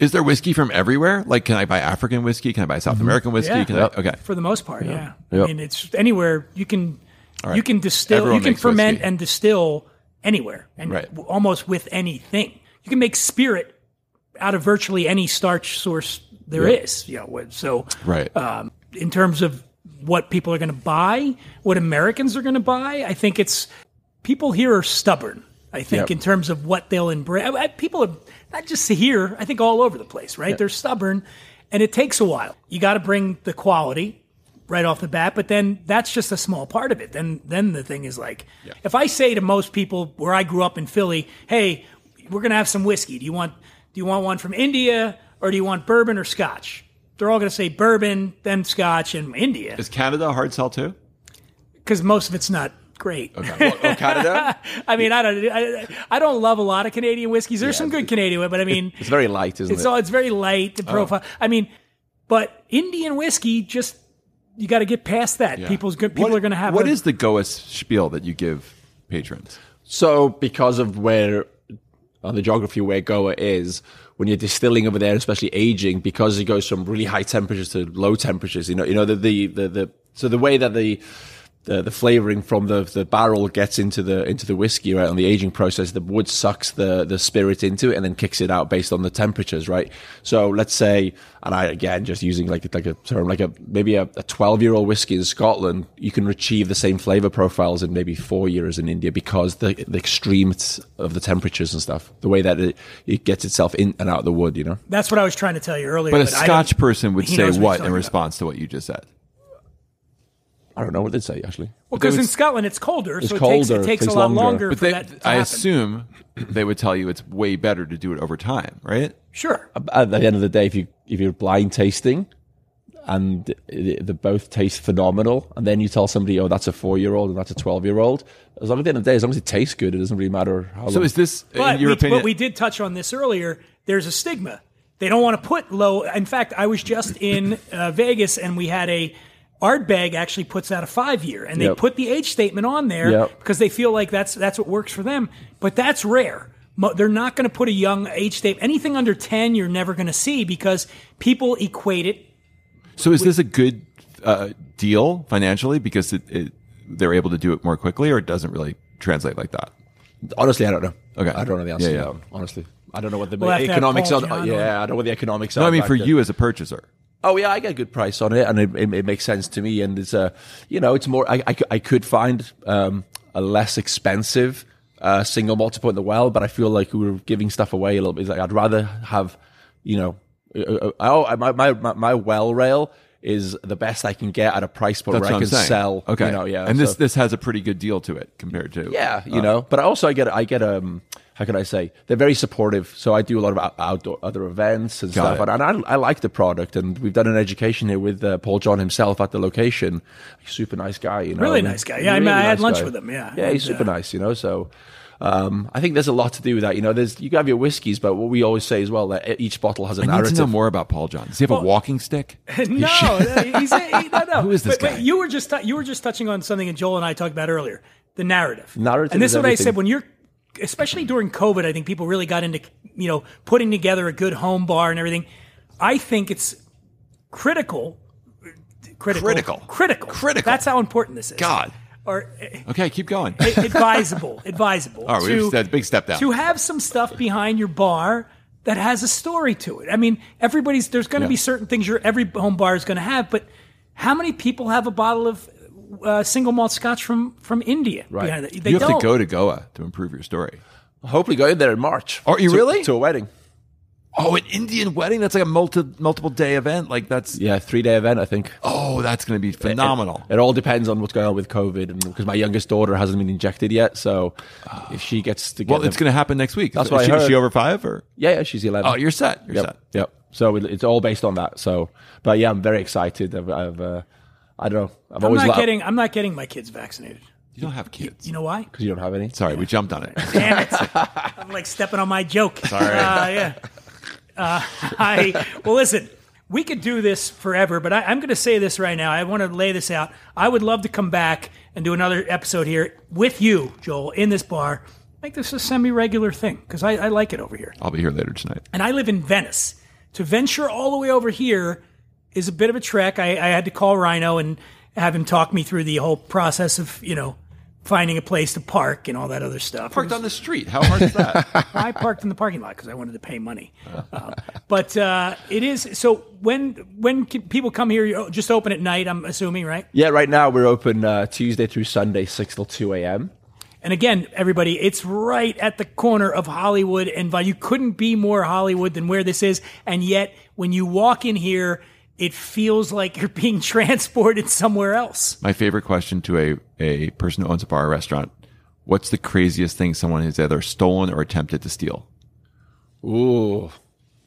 B: Is there whiskey from everywhere? Like, can I buy African whiskey? Can I buy South American whiskey?
C: Yeah.
B: Can I, okay.
C: For the most part, yeah.
I: Yep.
C: I mean, it's anywhere you can
B: right.
C: you can distill,
B: Everyone
C: you can ferment
B: whiskey.
C: and distill anywhere, and
B: Right.
C: almost with anything. You can make spirit out of virtually any starch source there is. You know, so
B: Right.
C: um, in terms of what people are going to buy, what Americans are going to buy, I think it's people here are stubborn. I think
I: Yep.
C: in terms of what they'll embrace. People are not just here. I think all over the place, right? They're stubborn, and it takes a while. You got to bring the quality right off the bat, but then that's just a small part of it. Then, then the thing is like, if I say to most people where I grew up in Philly, "Hey, we're gonna have some whiskey. Do you want do you want one from India or do you want bourbon or Scotch?" They're all gonna say bourbon, then Scotch, and India
B: Is Canada a hard sell too?
C: because most of it's not great.
I: Oh, Canada?
C: I mean, I don't, I, I don't love a lot of Canadian whiskeys. There's some good Canadian, but I mean,
I: It's very light, isn't
C: it's
I: it?
C: all it's very light the oh. profile. I mean, but Indian whiskey just you got to get past that. People's good. People
B: What-
C: are going to have.
B: What
C: a-
B: is the Goa spiel that you give patrons?
I: So, because of where on the geography where Goa is, when you're distilling over there, especially aging, because it goes from really high temperatures to low temperatures, you know, you know the the the, the so the way that the the, the flavoring from the, the barrel gets into the into the whiskey right on the aging process the wood sucks the the spirit into it and then kicks it out based on the temperatures right so let's say and I again just using like like a term like a maybe a 12 year old whiskey in Scotland you can achieve the same flavor profiles in maybe four years in India because the the extremes of the temperatures and stuff the way that it, it gets itself in and out of the wood you know
C: That's what I was trying to tell you earlier.
B: But a
C: I don't-
B: Scotch person would say what in
C: talking
B: response to what you just said?
I: I don't know what they'd say actually.
C: Well, because in Scotland it's colder,
I: It's
C: so it takes, it takes
I: takes
C: a lot
I: longer.
C: longer
B: But
C: for
B: they,
C: that to
B: I
C: happen.
B: assume they would tell you it's way better to do it over time, right?
C: Sure.
I: At the end of the day, if you if you're blind tasting, and they they both taste phenomenal, and then you tell somebody, oh, that's a four year old and that's a twelve year old. As long at the end of the day, as long as it tastes good, it doesn't really matter how.
B: So
I: long.
B: is this,
C: But
B: in your
C: we,
B: opinion?
C: but we did touch on this earlier. There's a stigma. They don't want to put low. In fact, I was just in uh, Vegas and we had a Ardbeg actually puts out a five year, and they
I: Yep.
C: put the age statement on there
I: Yep.
C: because they feel like that's that's what works for them. But that's rare. Mo- They're not going to put a young age statement. Anything under ten, you're never going to see because people equate it.
B: so is this a good uh, deal financially because it, it, they're able to do it more quickly, or it doesn't really translate like that?
I: honestly, I don't know.
B: Okay.
I: I don't know the answer
B: Yeah, yeah.
I: Honestly, I don't know what the
C: We'll have to have
I: economics
C: Paul
I: are. Yeah. I don't know what the economics are.
B: No, I mean for you as a purchaser.
I: Oh yeah, I get a good price on it, and it, it, it makes sense to me. And it's a, you know, it's more. I, I, I could find um, a less expensive uh, single multiple in the well, but I feel like we are giving stuff away a little bit. It's like I'd rather have, you know, uh, uh, oh, my, my my well rail is the best I can get at a price point
B: That's
I: where I can
B: saying.
I: sell.
B: Okay,
I: you know, yeah.
B: and this
I: so-
B: this has a pretty good deal to it compared to
I: yeah, you
B: uh,
I: know. But also, I get I get um how can I say they're very supportive. So I do a lot of outdoor other events and
B: Got
I: stuff,
B: it.
I: and, I, I like the product. And we've done an education here with uh, Paul John himself at the location. Super nice guy, you know.
C: Really nice guy. Yeah, I mean, I had lunch
I: guy.
C: with him, yeah.
I: yeah, he's super
C: uh,
I: nice, you know. So. Um, I think there's a lot to do with that. You know, there's you have your whiskeys, but what we always say as well that each bottle has a
B: I need
I: narrative.
B: to know more about Paul John. Does he have a walking stick?
C: no, he's a, he, no, no.
B: Who is this
C: But- but
B: guy?
C: you were just you were just touching on something that Joel and I talked about earlier: the narrative.
I: Narrative
C: And this
I: is
C: is what I said when you're, especially during COVID. I think people really got into you know putting together a good home bar and everything. I think it's critical. Critical.
B: Critical.
C: Critical.
B: Critical.
C: That's how important this is.
B: God.
C: Or eh,
B: Okay, keep going.
C: advisable. advisable.
B: All right,
C: to-
B: just a big step down.
C: to have some stuff behind your bar that has a story to it. I mean, everybody's there's going to
B: Yeah.
C: be certain things your every home bar is going to have, but how many people have a bottle of uh, single malt scotch from from India
I: Right.
C: behind? They
B: you have
C: don't.
B: to go to Goa to improve your story.
I: Hopefully, go in there in March.
B: Are you
I: To-
B: really?
I: to a wedding?
B: Oh, an Indian wedding? That's like a multi multiple day event. Like that's
I: Yeah, three day event, I think.
B: oh, that's going to be phenomenal.
I: It, all depends on what's going on with COVID, and because my youngest daughter hasn't been injected yet, so if she gets to get,
B: well, it's going to happen next week.
I: That's
B: Is
I: what I
B: she, is she over five or?
I: yeah, yeah, she's eleven.
B: Oh, you're set. You're
I: yep,
B: set.
I: yep. So it, it's all based on that. So, but yeah, I'm very excited. I've, I've uh, I don't know. I've
C: I'm
I: always
C: not
I: lo-
C: getting I'm not getting my kids vaccinated.
B: You don't have kids.
C: You know why?
I: because you don't have any.
B: Sorry, we jumped on it.
C: Damn it! I'm like stepping on my joke. Sorry. Uh, yeah. Uh, I well, listen. We could do this forever, but I, I'm going to say this right now. I want to lay this out. I would love to come back and do another episode here with you, Joel, in this bar. Make this a semi-regular thing because I, I like it over here.
B: I'll be here later tonight.
C: And I live in Venice. To venture all the way over here is a bit of a trek. I, I had to call Rhino and have him talk me through the whole process of you know finding a place to park and all that other stuff. It
B: Parked
C: was-
B: on the street. How hard is that?
C: I parked in the parking lot because I wanted to pay money. Um, but uh, it is so when when can people come here, you just open at night. I'm assuming, right?
I: Yeah, right now we're open uh, Tuesday through Sunday, six till two a.m.
C: And again, everybody, it's right at the corner of Hollywood and Vine. You couldn't be more Hollywood than where this is. And yet, when you walk in here, it feels like you're being transported somewhere else.
B: My favorite question to a, a person who owns a bar or restaurant What's the craziest thing someone has either stolen or attempted to steal?
I: Ooh,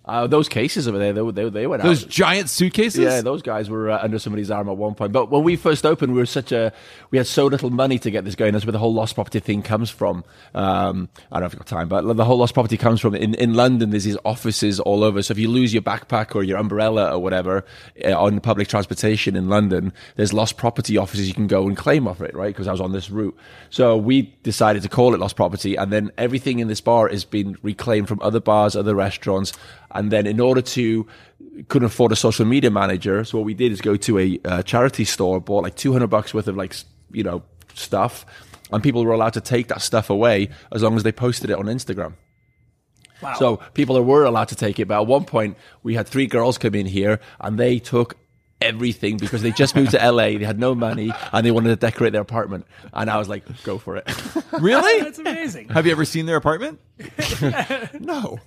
I: uh, those cases over there, they, they, they went out.
B: Those
I: out.
B: giant suitcases?
I: Yeah, those guys were uh, under somebody's arm at one point. But when we first opened, we were such a we had so little money to get this going. That's where the whole lost property thing comes from. Um, I don't know if you've got time, but the whole lost property comes from in, in London. There's these offices all over. So if you lose your backpack or your umbrella or whatever uh, on public transportation in London, there's lost property offices you can go and claim off it, right? Because I was on this route. So we decided to call it lost property, and then everything in this bar has been reclaimed from other bars, other restaurants. And then in order to couldn't afford a social media manager, so what we did is go to a uh, charity store, bought like 200 bucks worth of like you know stuff, and people were allowed to take that stuff away as long as they posted it on Instagram.
C: Wow.
I: So people were allowed to take it, but at one point we had three girls come in here and they took everything because they just moved to LA, they had no money, and they wanted to decorate their apartment. And I was like, go for it.
B: Really?
C: That's amazing.
B: Have you ever seen their apartment?
I: no.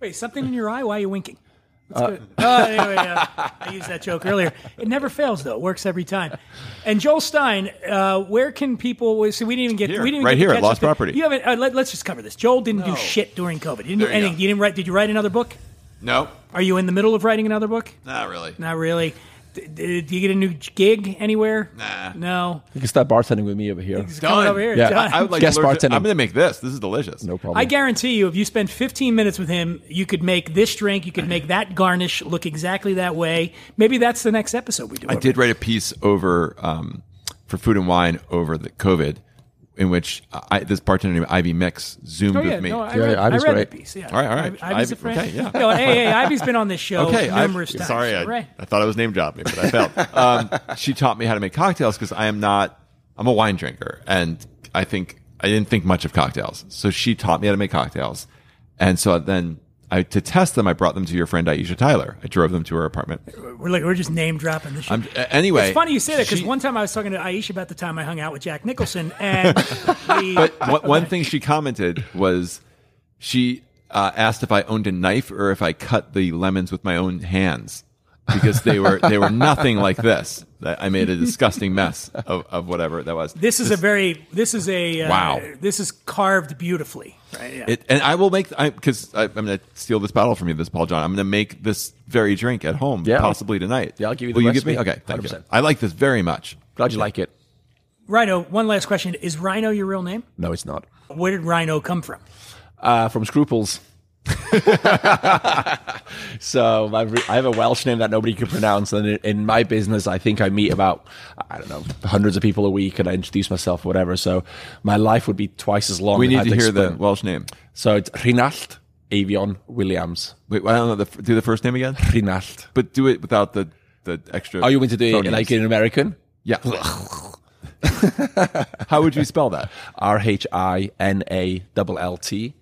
C: Wait, something in your eye? Why are you winking? That's good. Oh, anyway, uh, I used that joke earlier. It never fails, though. It works every time. And Joel Stein, uh, where can people? So we didn't even get.
B: Here,
C: we didn't even
B: right
C: get
B: here at Lost. Property.
C: You haven't. Uh, let, us just cover this. Joel didn't do shit during COVID. You didn't do
B: There you
C: anything.
B: go.
C: You didn't write. Did you write another book?
B: No,
C: Are you in the middle of writing another book?
B: not really.
C: Not really. D- d- do you get a new gig anywhere?
B: Nah.
C: No.
I: You can start bartending with me over here.
C: It's coming over here.
I: Yeah.
C: Done.
B: I would like
I: Guest
B: to learn to-
I: bartending.
B: I'm going to make this. This is delicious.
I: No problem.
C: I guarantee you, if you spend 15 minutes with him, you could make this drink, you could make that garnish look exactly that way. Maybe that's the next episode we do.
B: I did write a piece over um, for food and wine over the COVID, in which I, this bartender named Ivy Mix zoomed
C: Oh yeah,
B: with me.
C: no, I
I: Yeah,
C: read,
I: Ivy's
C: I read
I: great.
C: the piece. Yeah.
B: All right, all right.
C: Ivy- Ivy's a friend.
B: okay, yeah.
C: No, hey, hey, Ivy's been on this show
B: Okay, I,
C: numerous times.
B: sorry, I,
C: Right.
B: I thought I was name dropping, but I felt. um, she taught me how to make cocktails because I am not. I'm a wine drinker, and I think I didn't think much of cocktails. So she taught me how to make cocktails, and so then I to test them, I brought them to your friend Aisha Tyler. I drove them to her apartment.
C: We're like we're just name dropping this. Shit.
B: I'm, anyway,
C: It's funny you say that because one time I was talking to Aisha about the time I hung out with Jack Nicholson, and we,
B: But one, one thing she commented was she uh, asked if I owned a knife or if I cut the lemons with my own hands because they were they were nothing like this. I made a disgusting mess of, of whatever that was.
C: this is a very this is a uh,
B: Wow.
C: This is carved beautifully. Right? Yeah.
B: It, and I will make because I'm going to steal this bottle from you, this Paul John. I'm going to make this very drink at home,
I: Yeah.
B: possibly tonight.
I: Yeah, I'll give you the
B: Will you give me? Okay, thank you.
I: 100%.
B: I like this very much.
I: Glad you like it.
C: Rhino. One last question: Is Rhino your real name?
I: No, it's not.
C: Where did Rhino come from?
I: Uh, from Scruples. so my, I have a Welsh name that nobody can pronounce, and in, my business, I think I meet about I don't know hundreds of people a week, and I introduce myself, or whatever. So my life would be twice as long.
B: We need to hear the. Welsh name.
I: So it's Rhinallt Avion Williams.
B: Wait, I don't know. The, do the first name again,
I: Rhinallt.
B: but do it without the the extra.
I: Oh, you want to do it like in American?
B: Yeah. How would you spell that?
I: R H I N A L L T.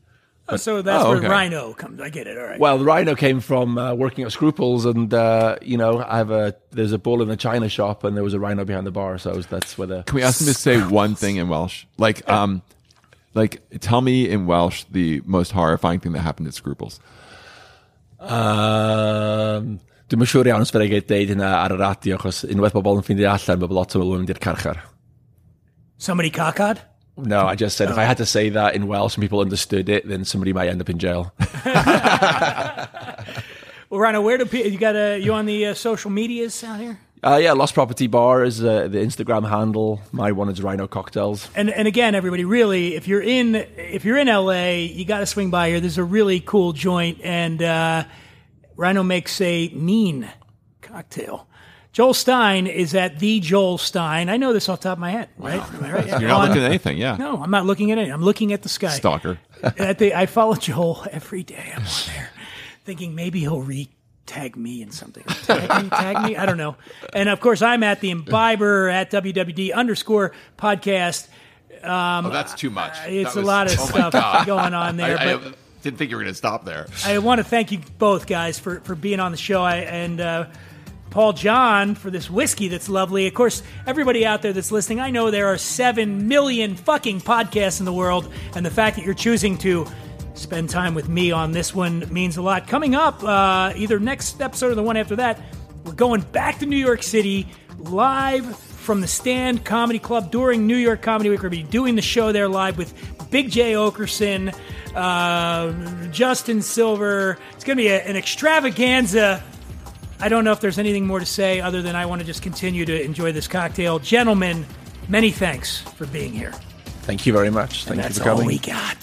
C: so that's
B: oh,
C: where
B: okay.
C: Rhino comes. I get it. All right.
I: Well, the Rhino came from uh, working at Scruples, and uh, you know, I have a there's a bull in the china shop, and there was a rhino behind the bar, so that's where the
B: Can we ask him to say one thing in Welsh? Like, um, like tell me in Welsh the most horrifying thing that happened at Scruples.
I: Um, Dwi'n yn siŵr iawn os fydda i gael deud hynna ar y radio, achos unwaith bobl yn ffeindio allan, mae lot o bobl yn mynd i'r carchar.
C: Somebody cockeyed.
I: No, I just said if I had to say that in Welsh and people understood it, then somebody might end up in jail.
C: Well, Rhino, where do people? You got a you on the uh, social medias out here?
I: Uh, yeah, Lost Property Bar is uh, the Instagram handle. My one is Rhino Cocktails.
C: And and again, everybody, really, if you're in if you're in LA, you got to swing by here. There's a really cool joint, and uh, Rhino makes a mean cocktail. Joel Stein is at the Joel Stein. I know this off the top of my head, right? Am I right?
B: You're not looking at anything, yeah.
C: No, I'm not looking at it. I'm looking at the sky.
B: Stalker.
C: At the, I follow Joel every day. I'm on there, thinking maybe he'll re tag me in something. Tag me, tag me. I don't know. And of course, I'm at the Imbiber at WWD underscore podcast.
B: Oh, that's too much.
C: It's
B: That
C: a lot of
B: oh
C: stuff going on there,
B: I, I
C: but-
B: didn't think you were going to stop there.
C: I want to thank you both guys for, for being on the show I, and uh, Paul John for this whiskey that's lovely. Of course, everybody out there that's listening, I know there are seven million fucking podcasts in the world, and the fact that you're choosing to spend time with me on this one means a lot. Coming up, uh, either next episode or the one after that, we're going back to New York City live from the Stand Comedy Club during New York Comedy Week. We're going to be doing the show there live with Big Jay Oakerson, uh, Justin Silver. It's going to be a, an extravaganza. I don't know if there's anything more to say other than I want to just continue to enjoy this cocktail. Gentlemen, many thanks for being here.
I: Thank you very much. Thank
C: And
I: you
C: that's
I: for coming.
C: all we got.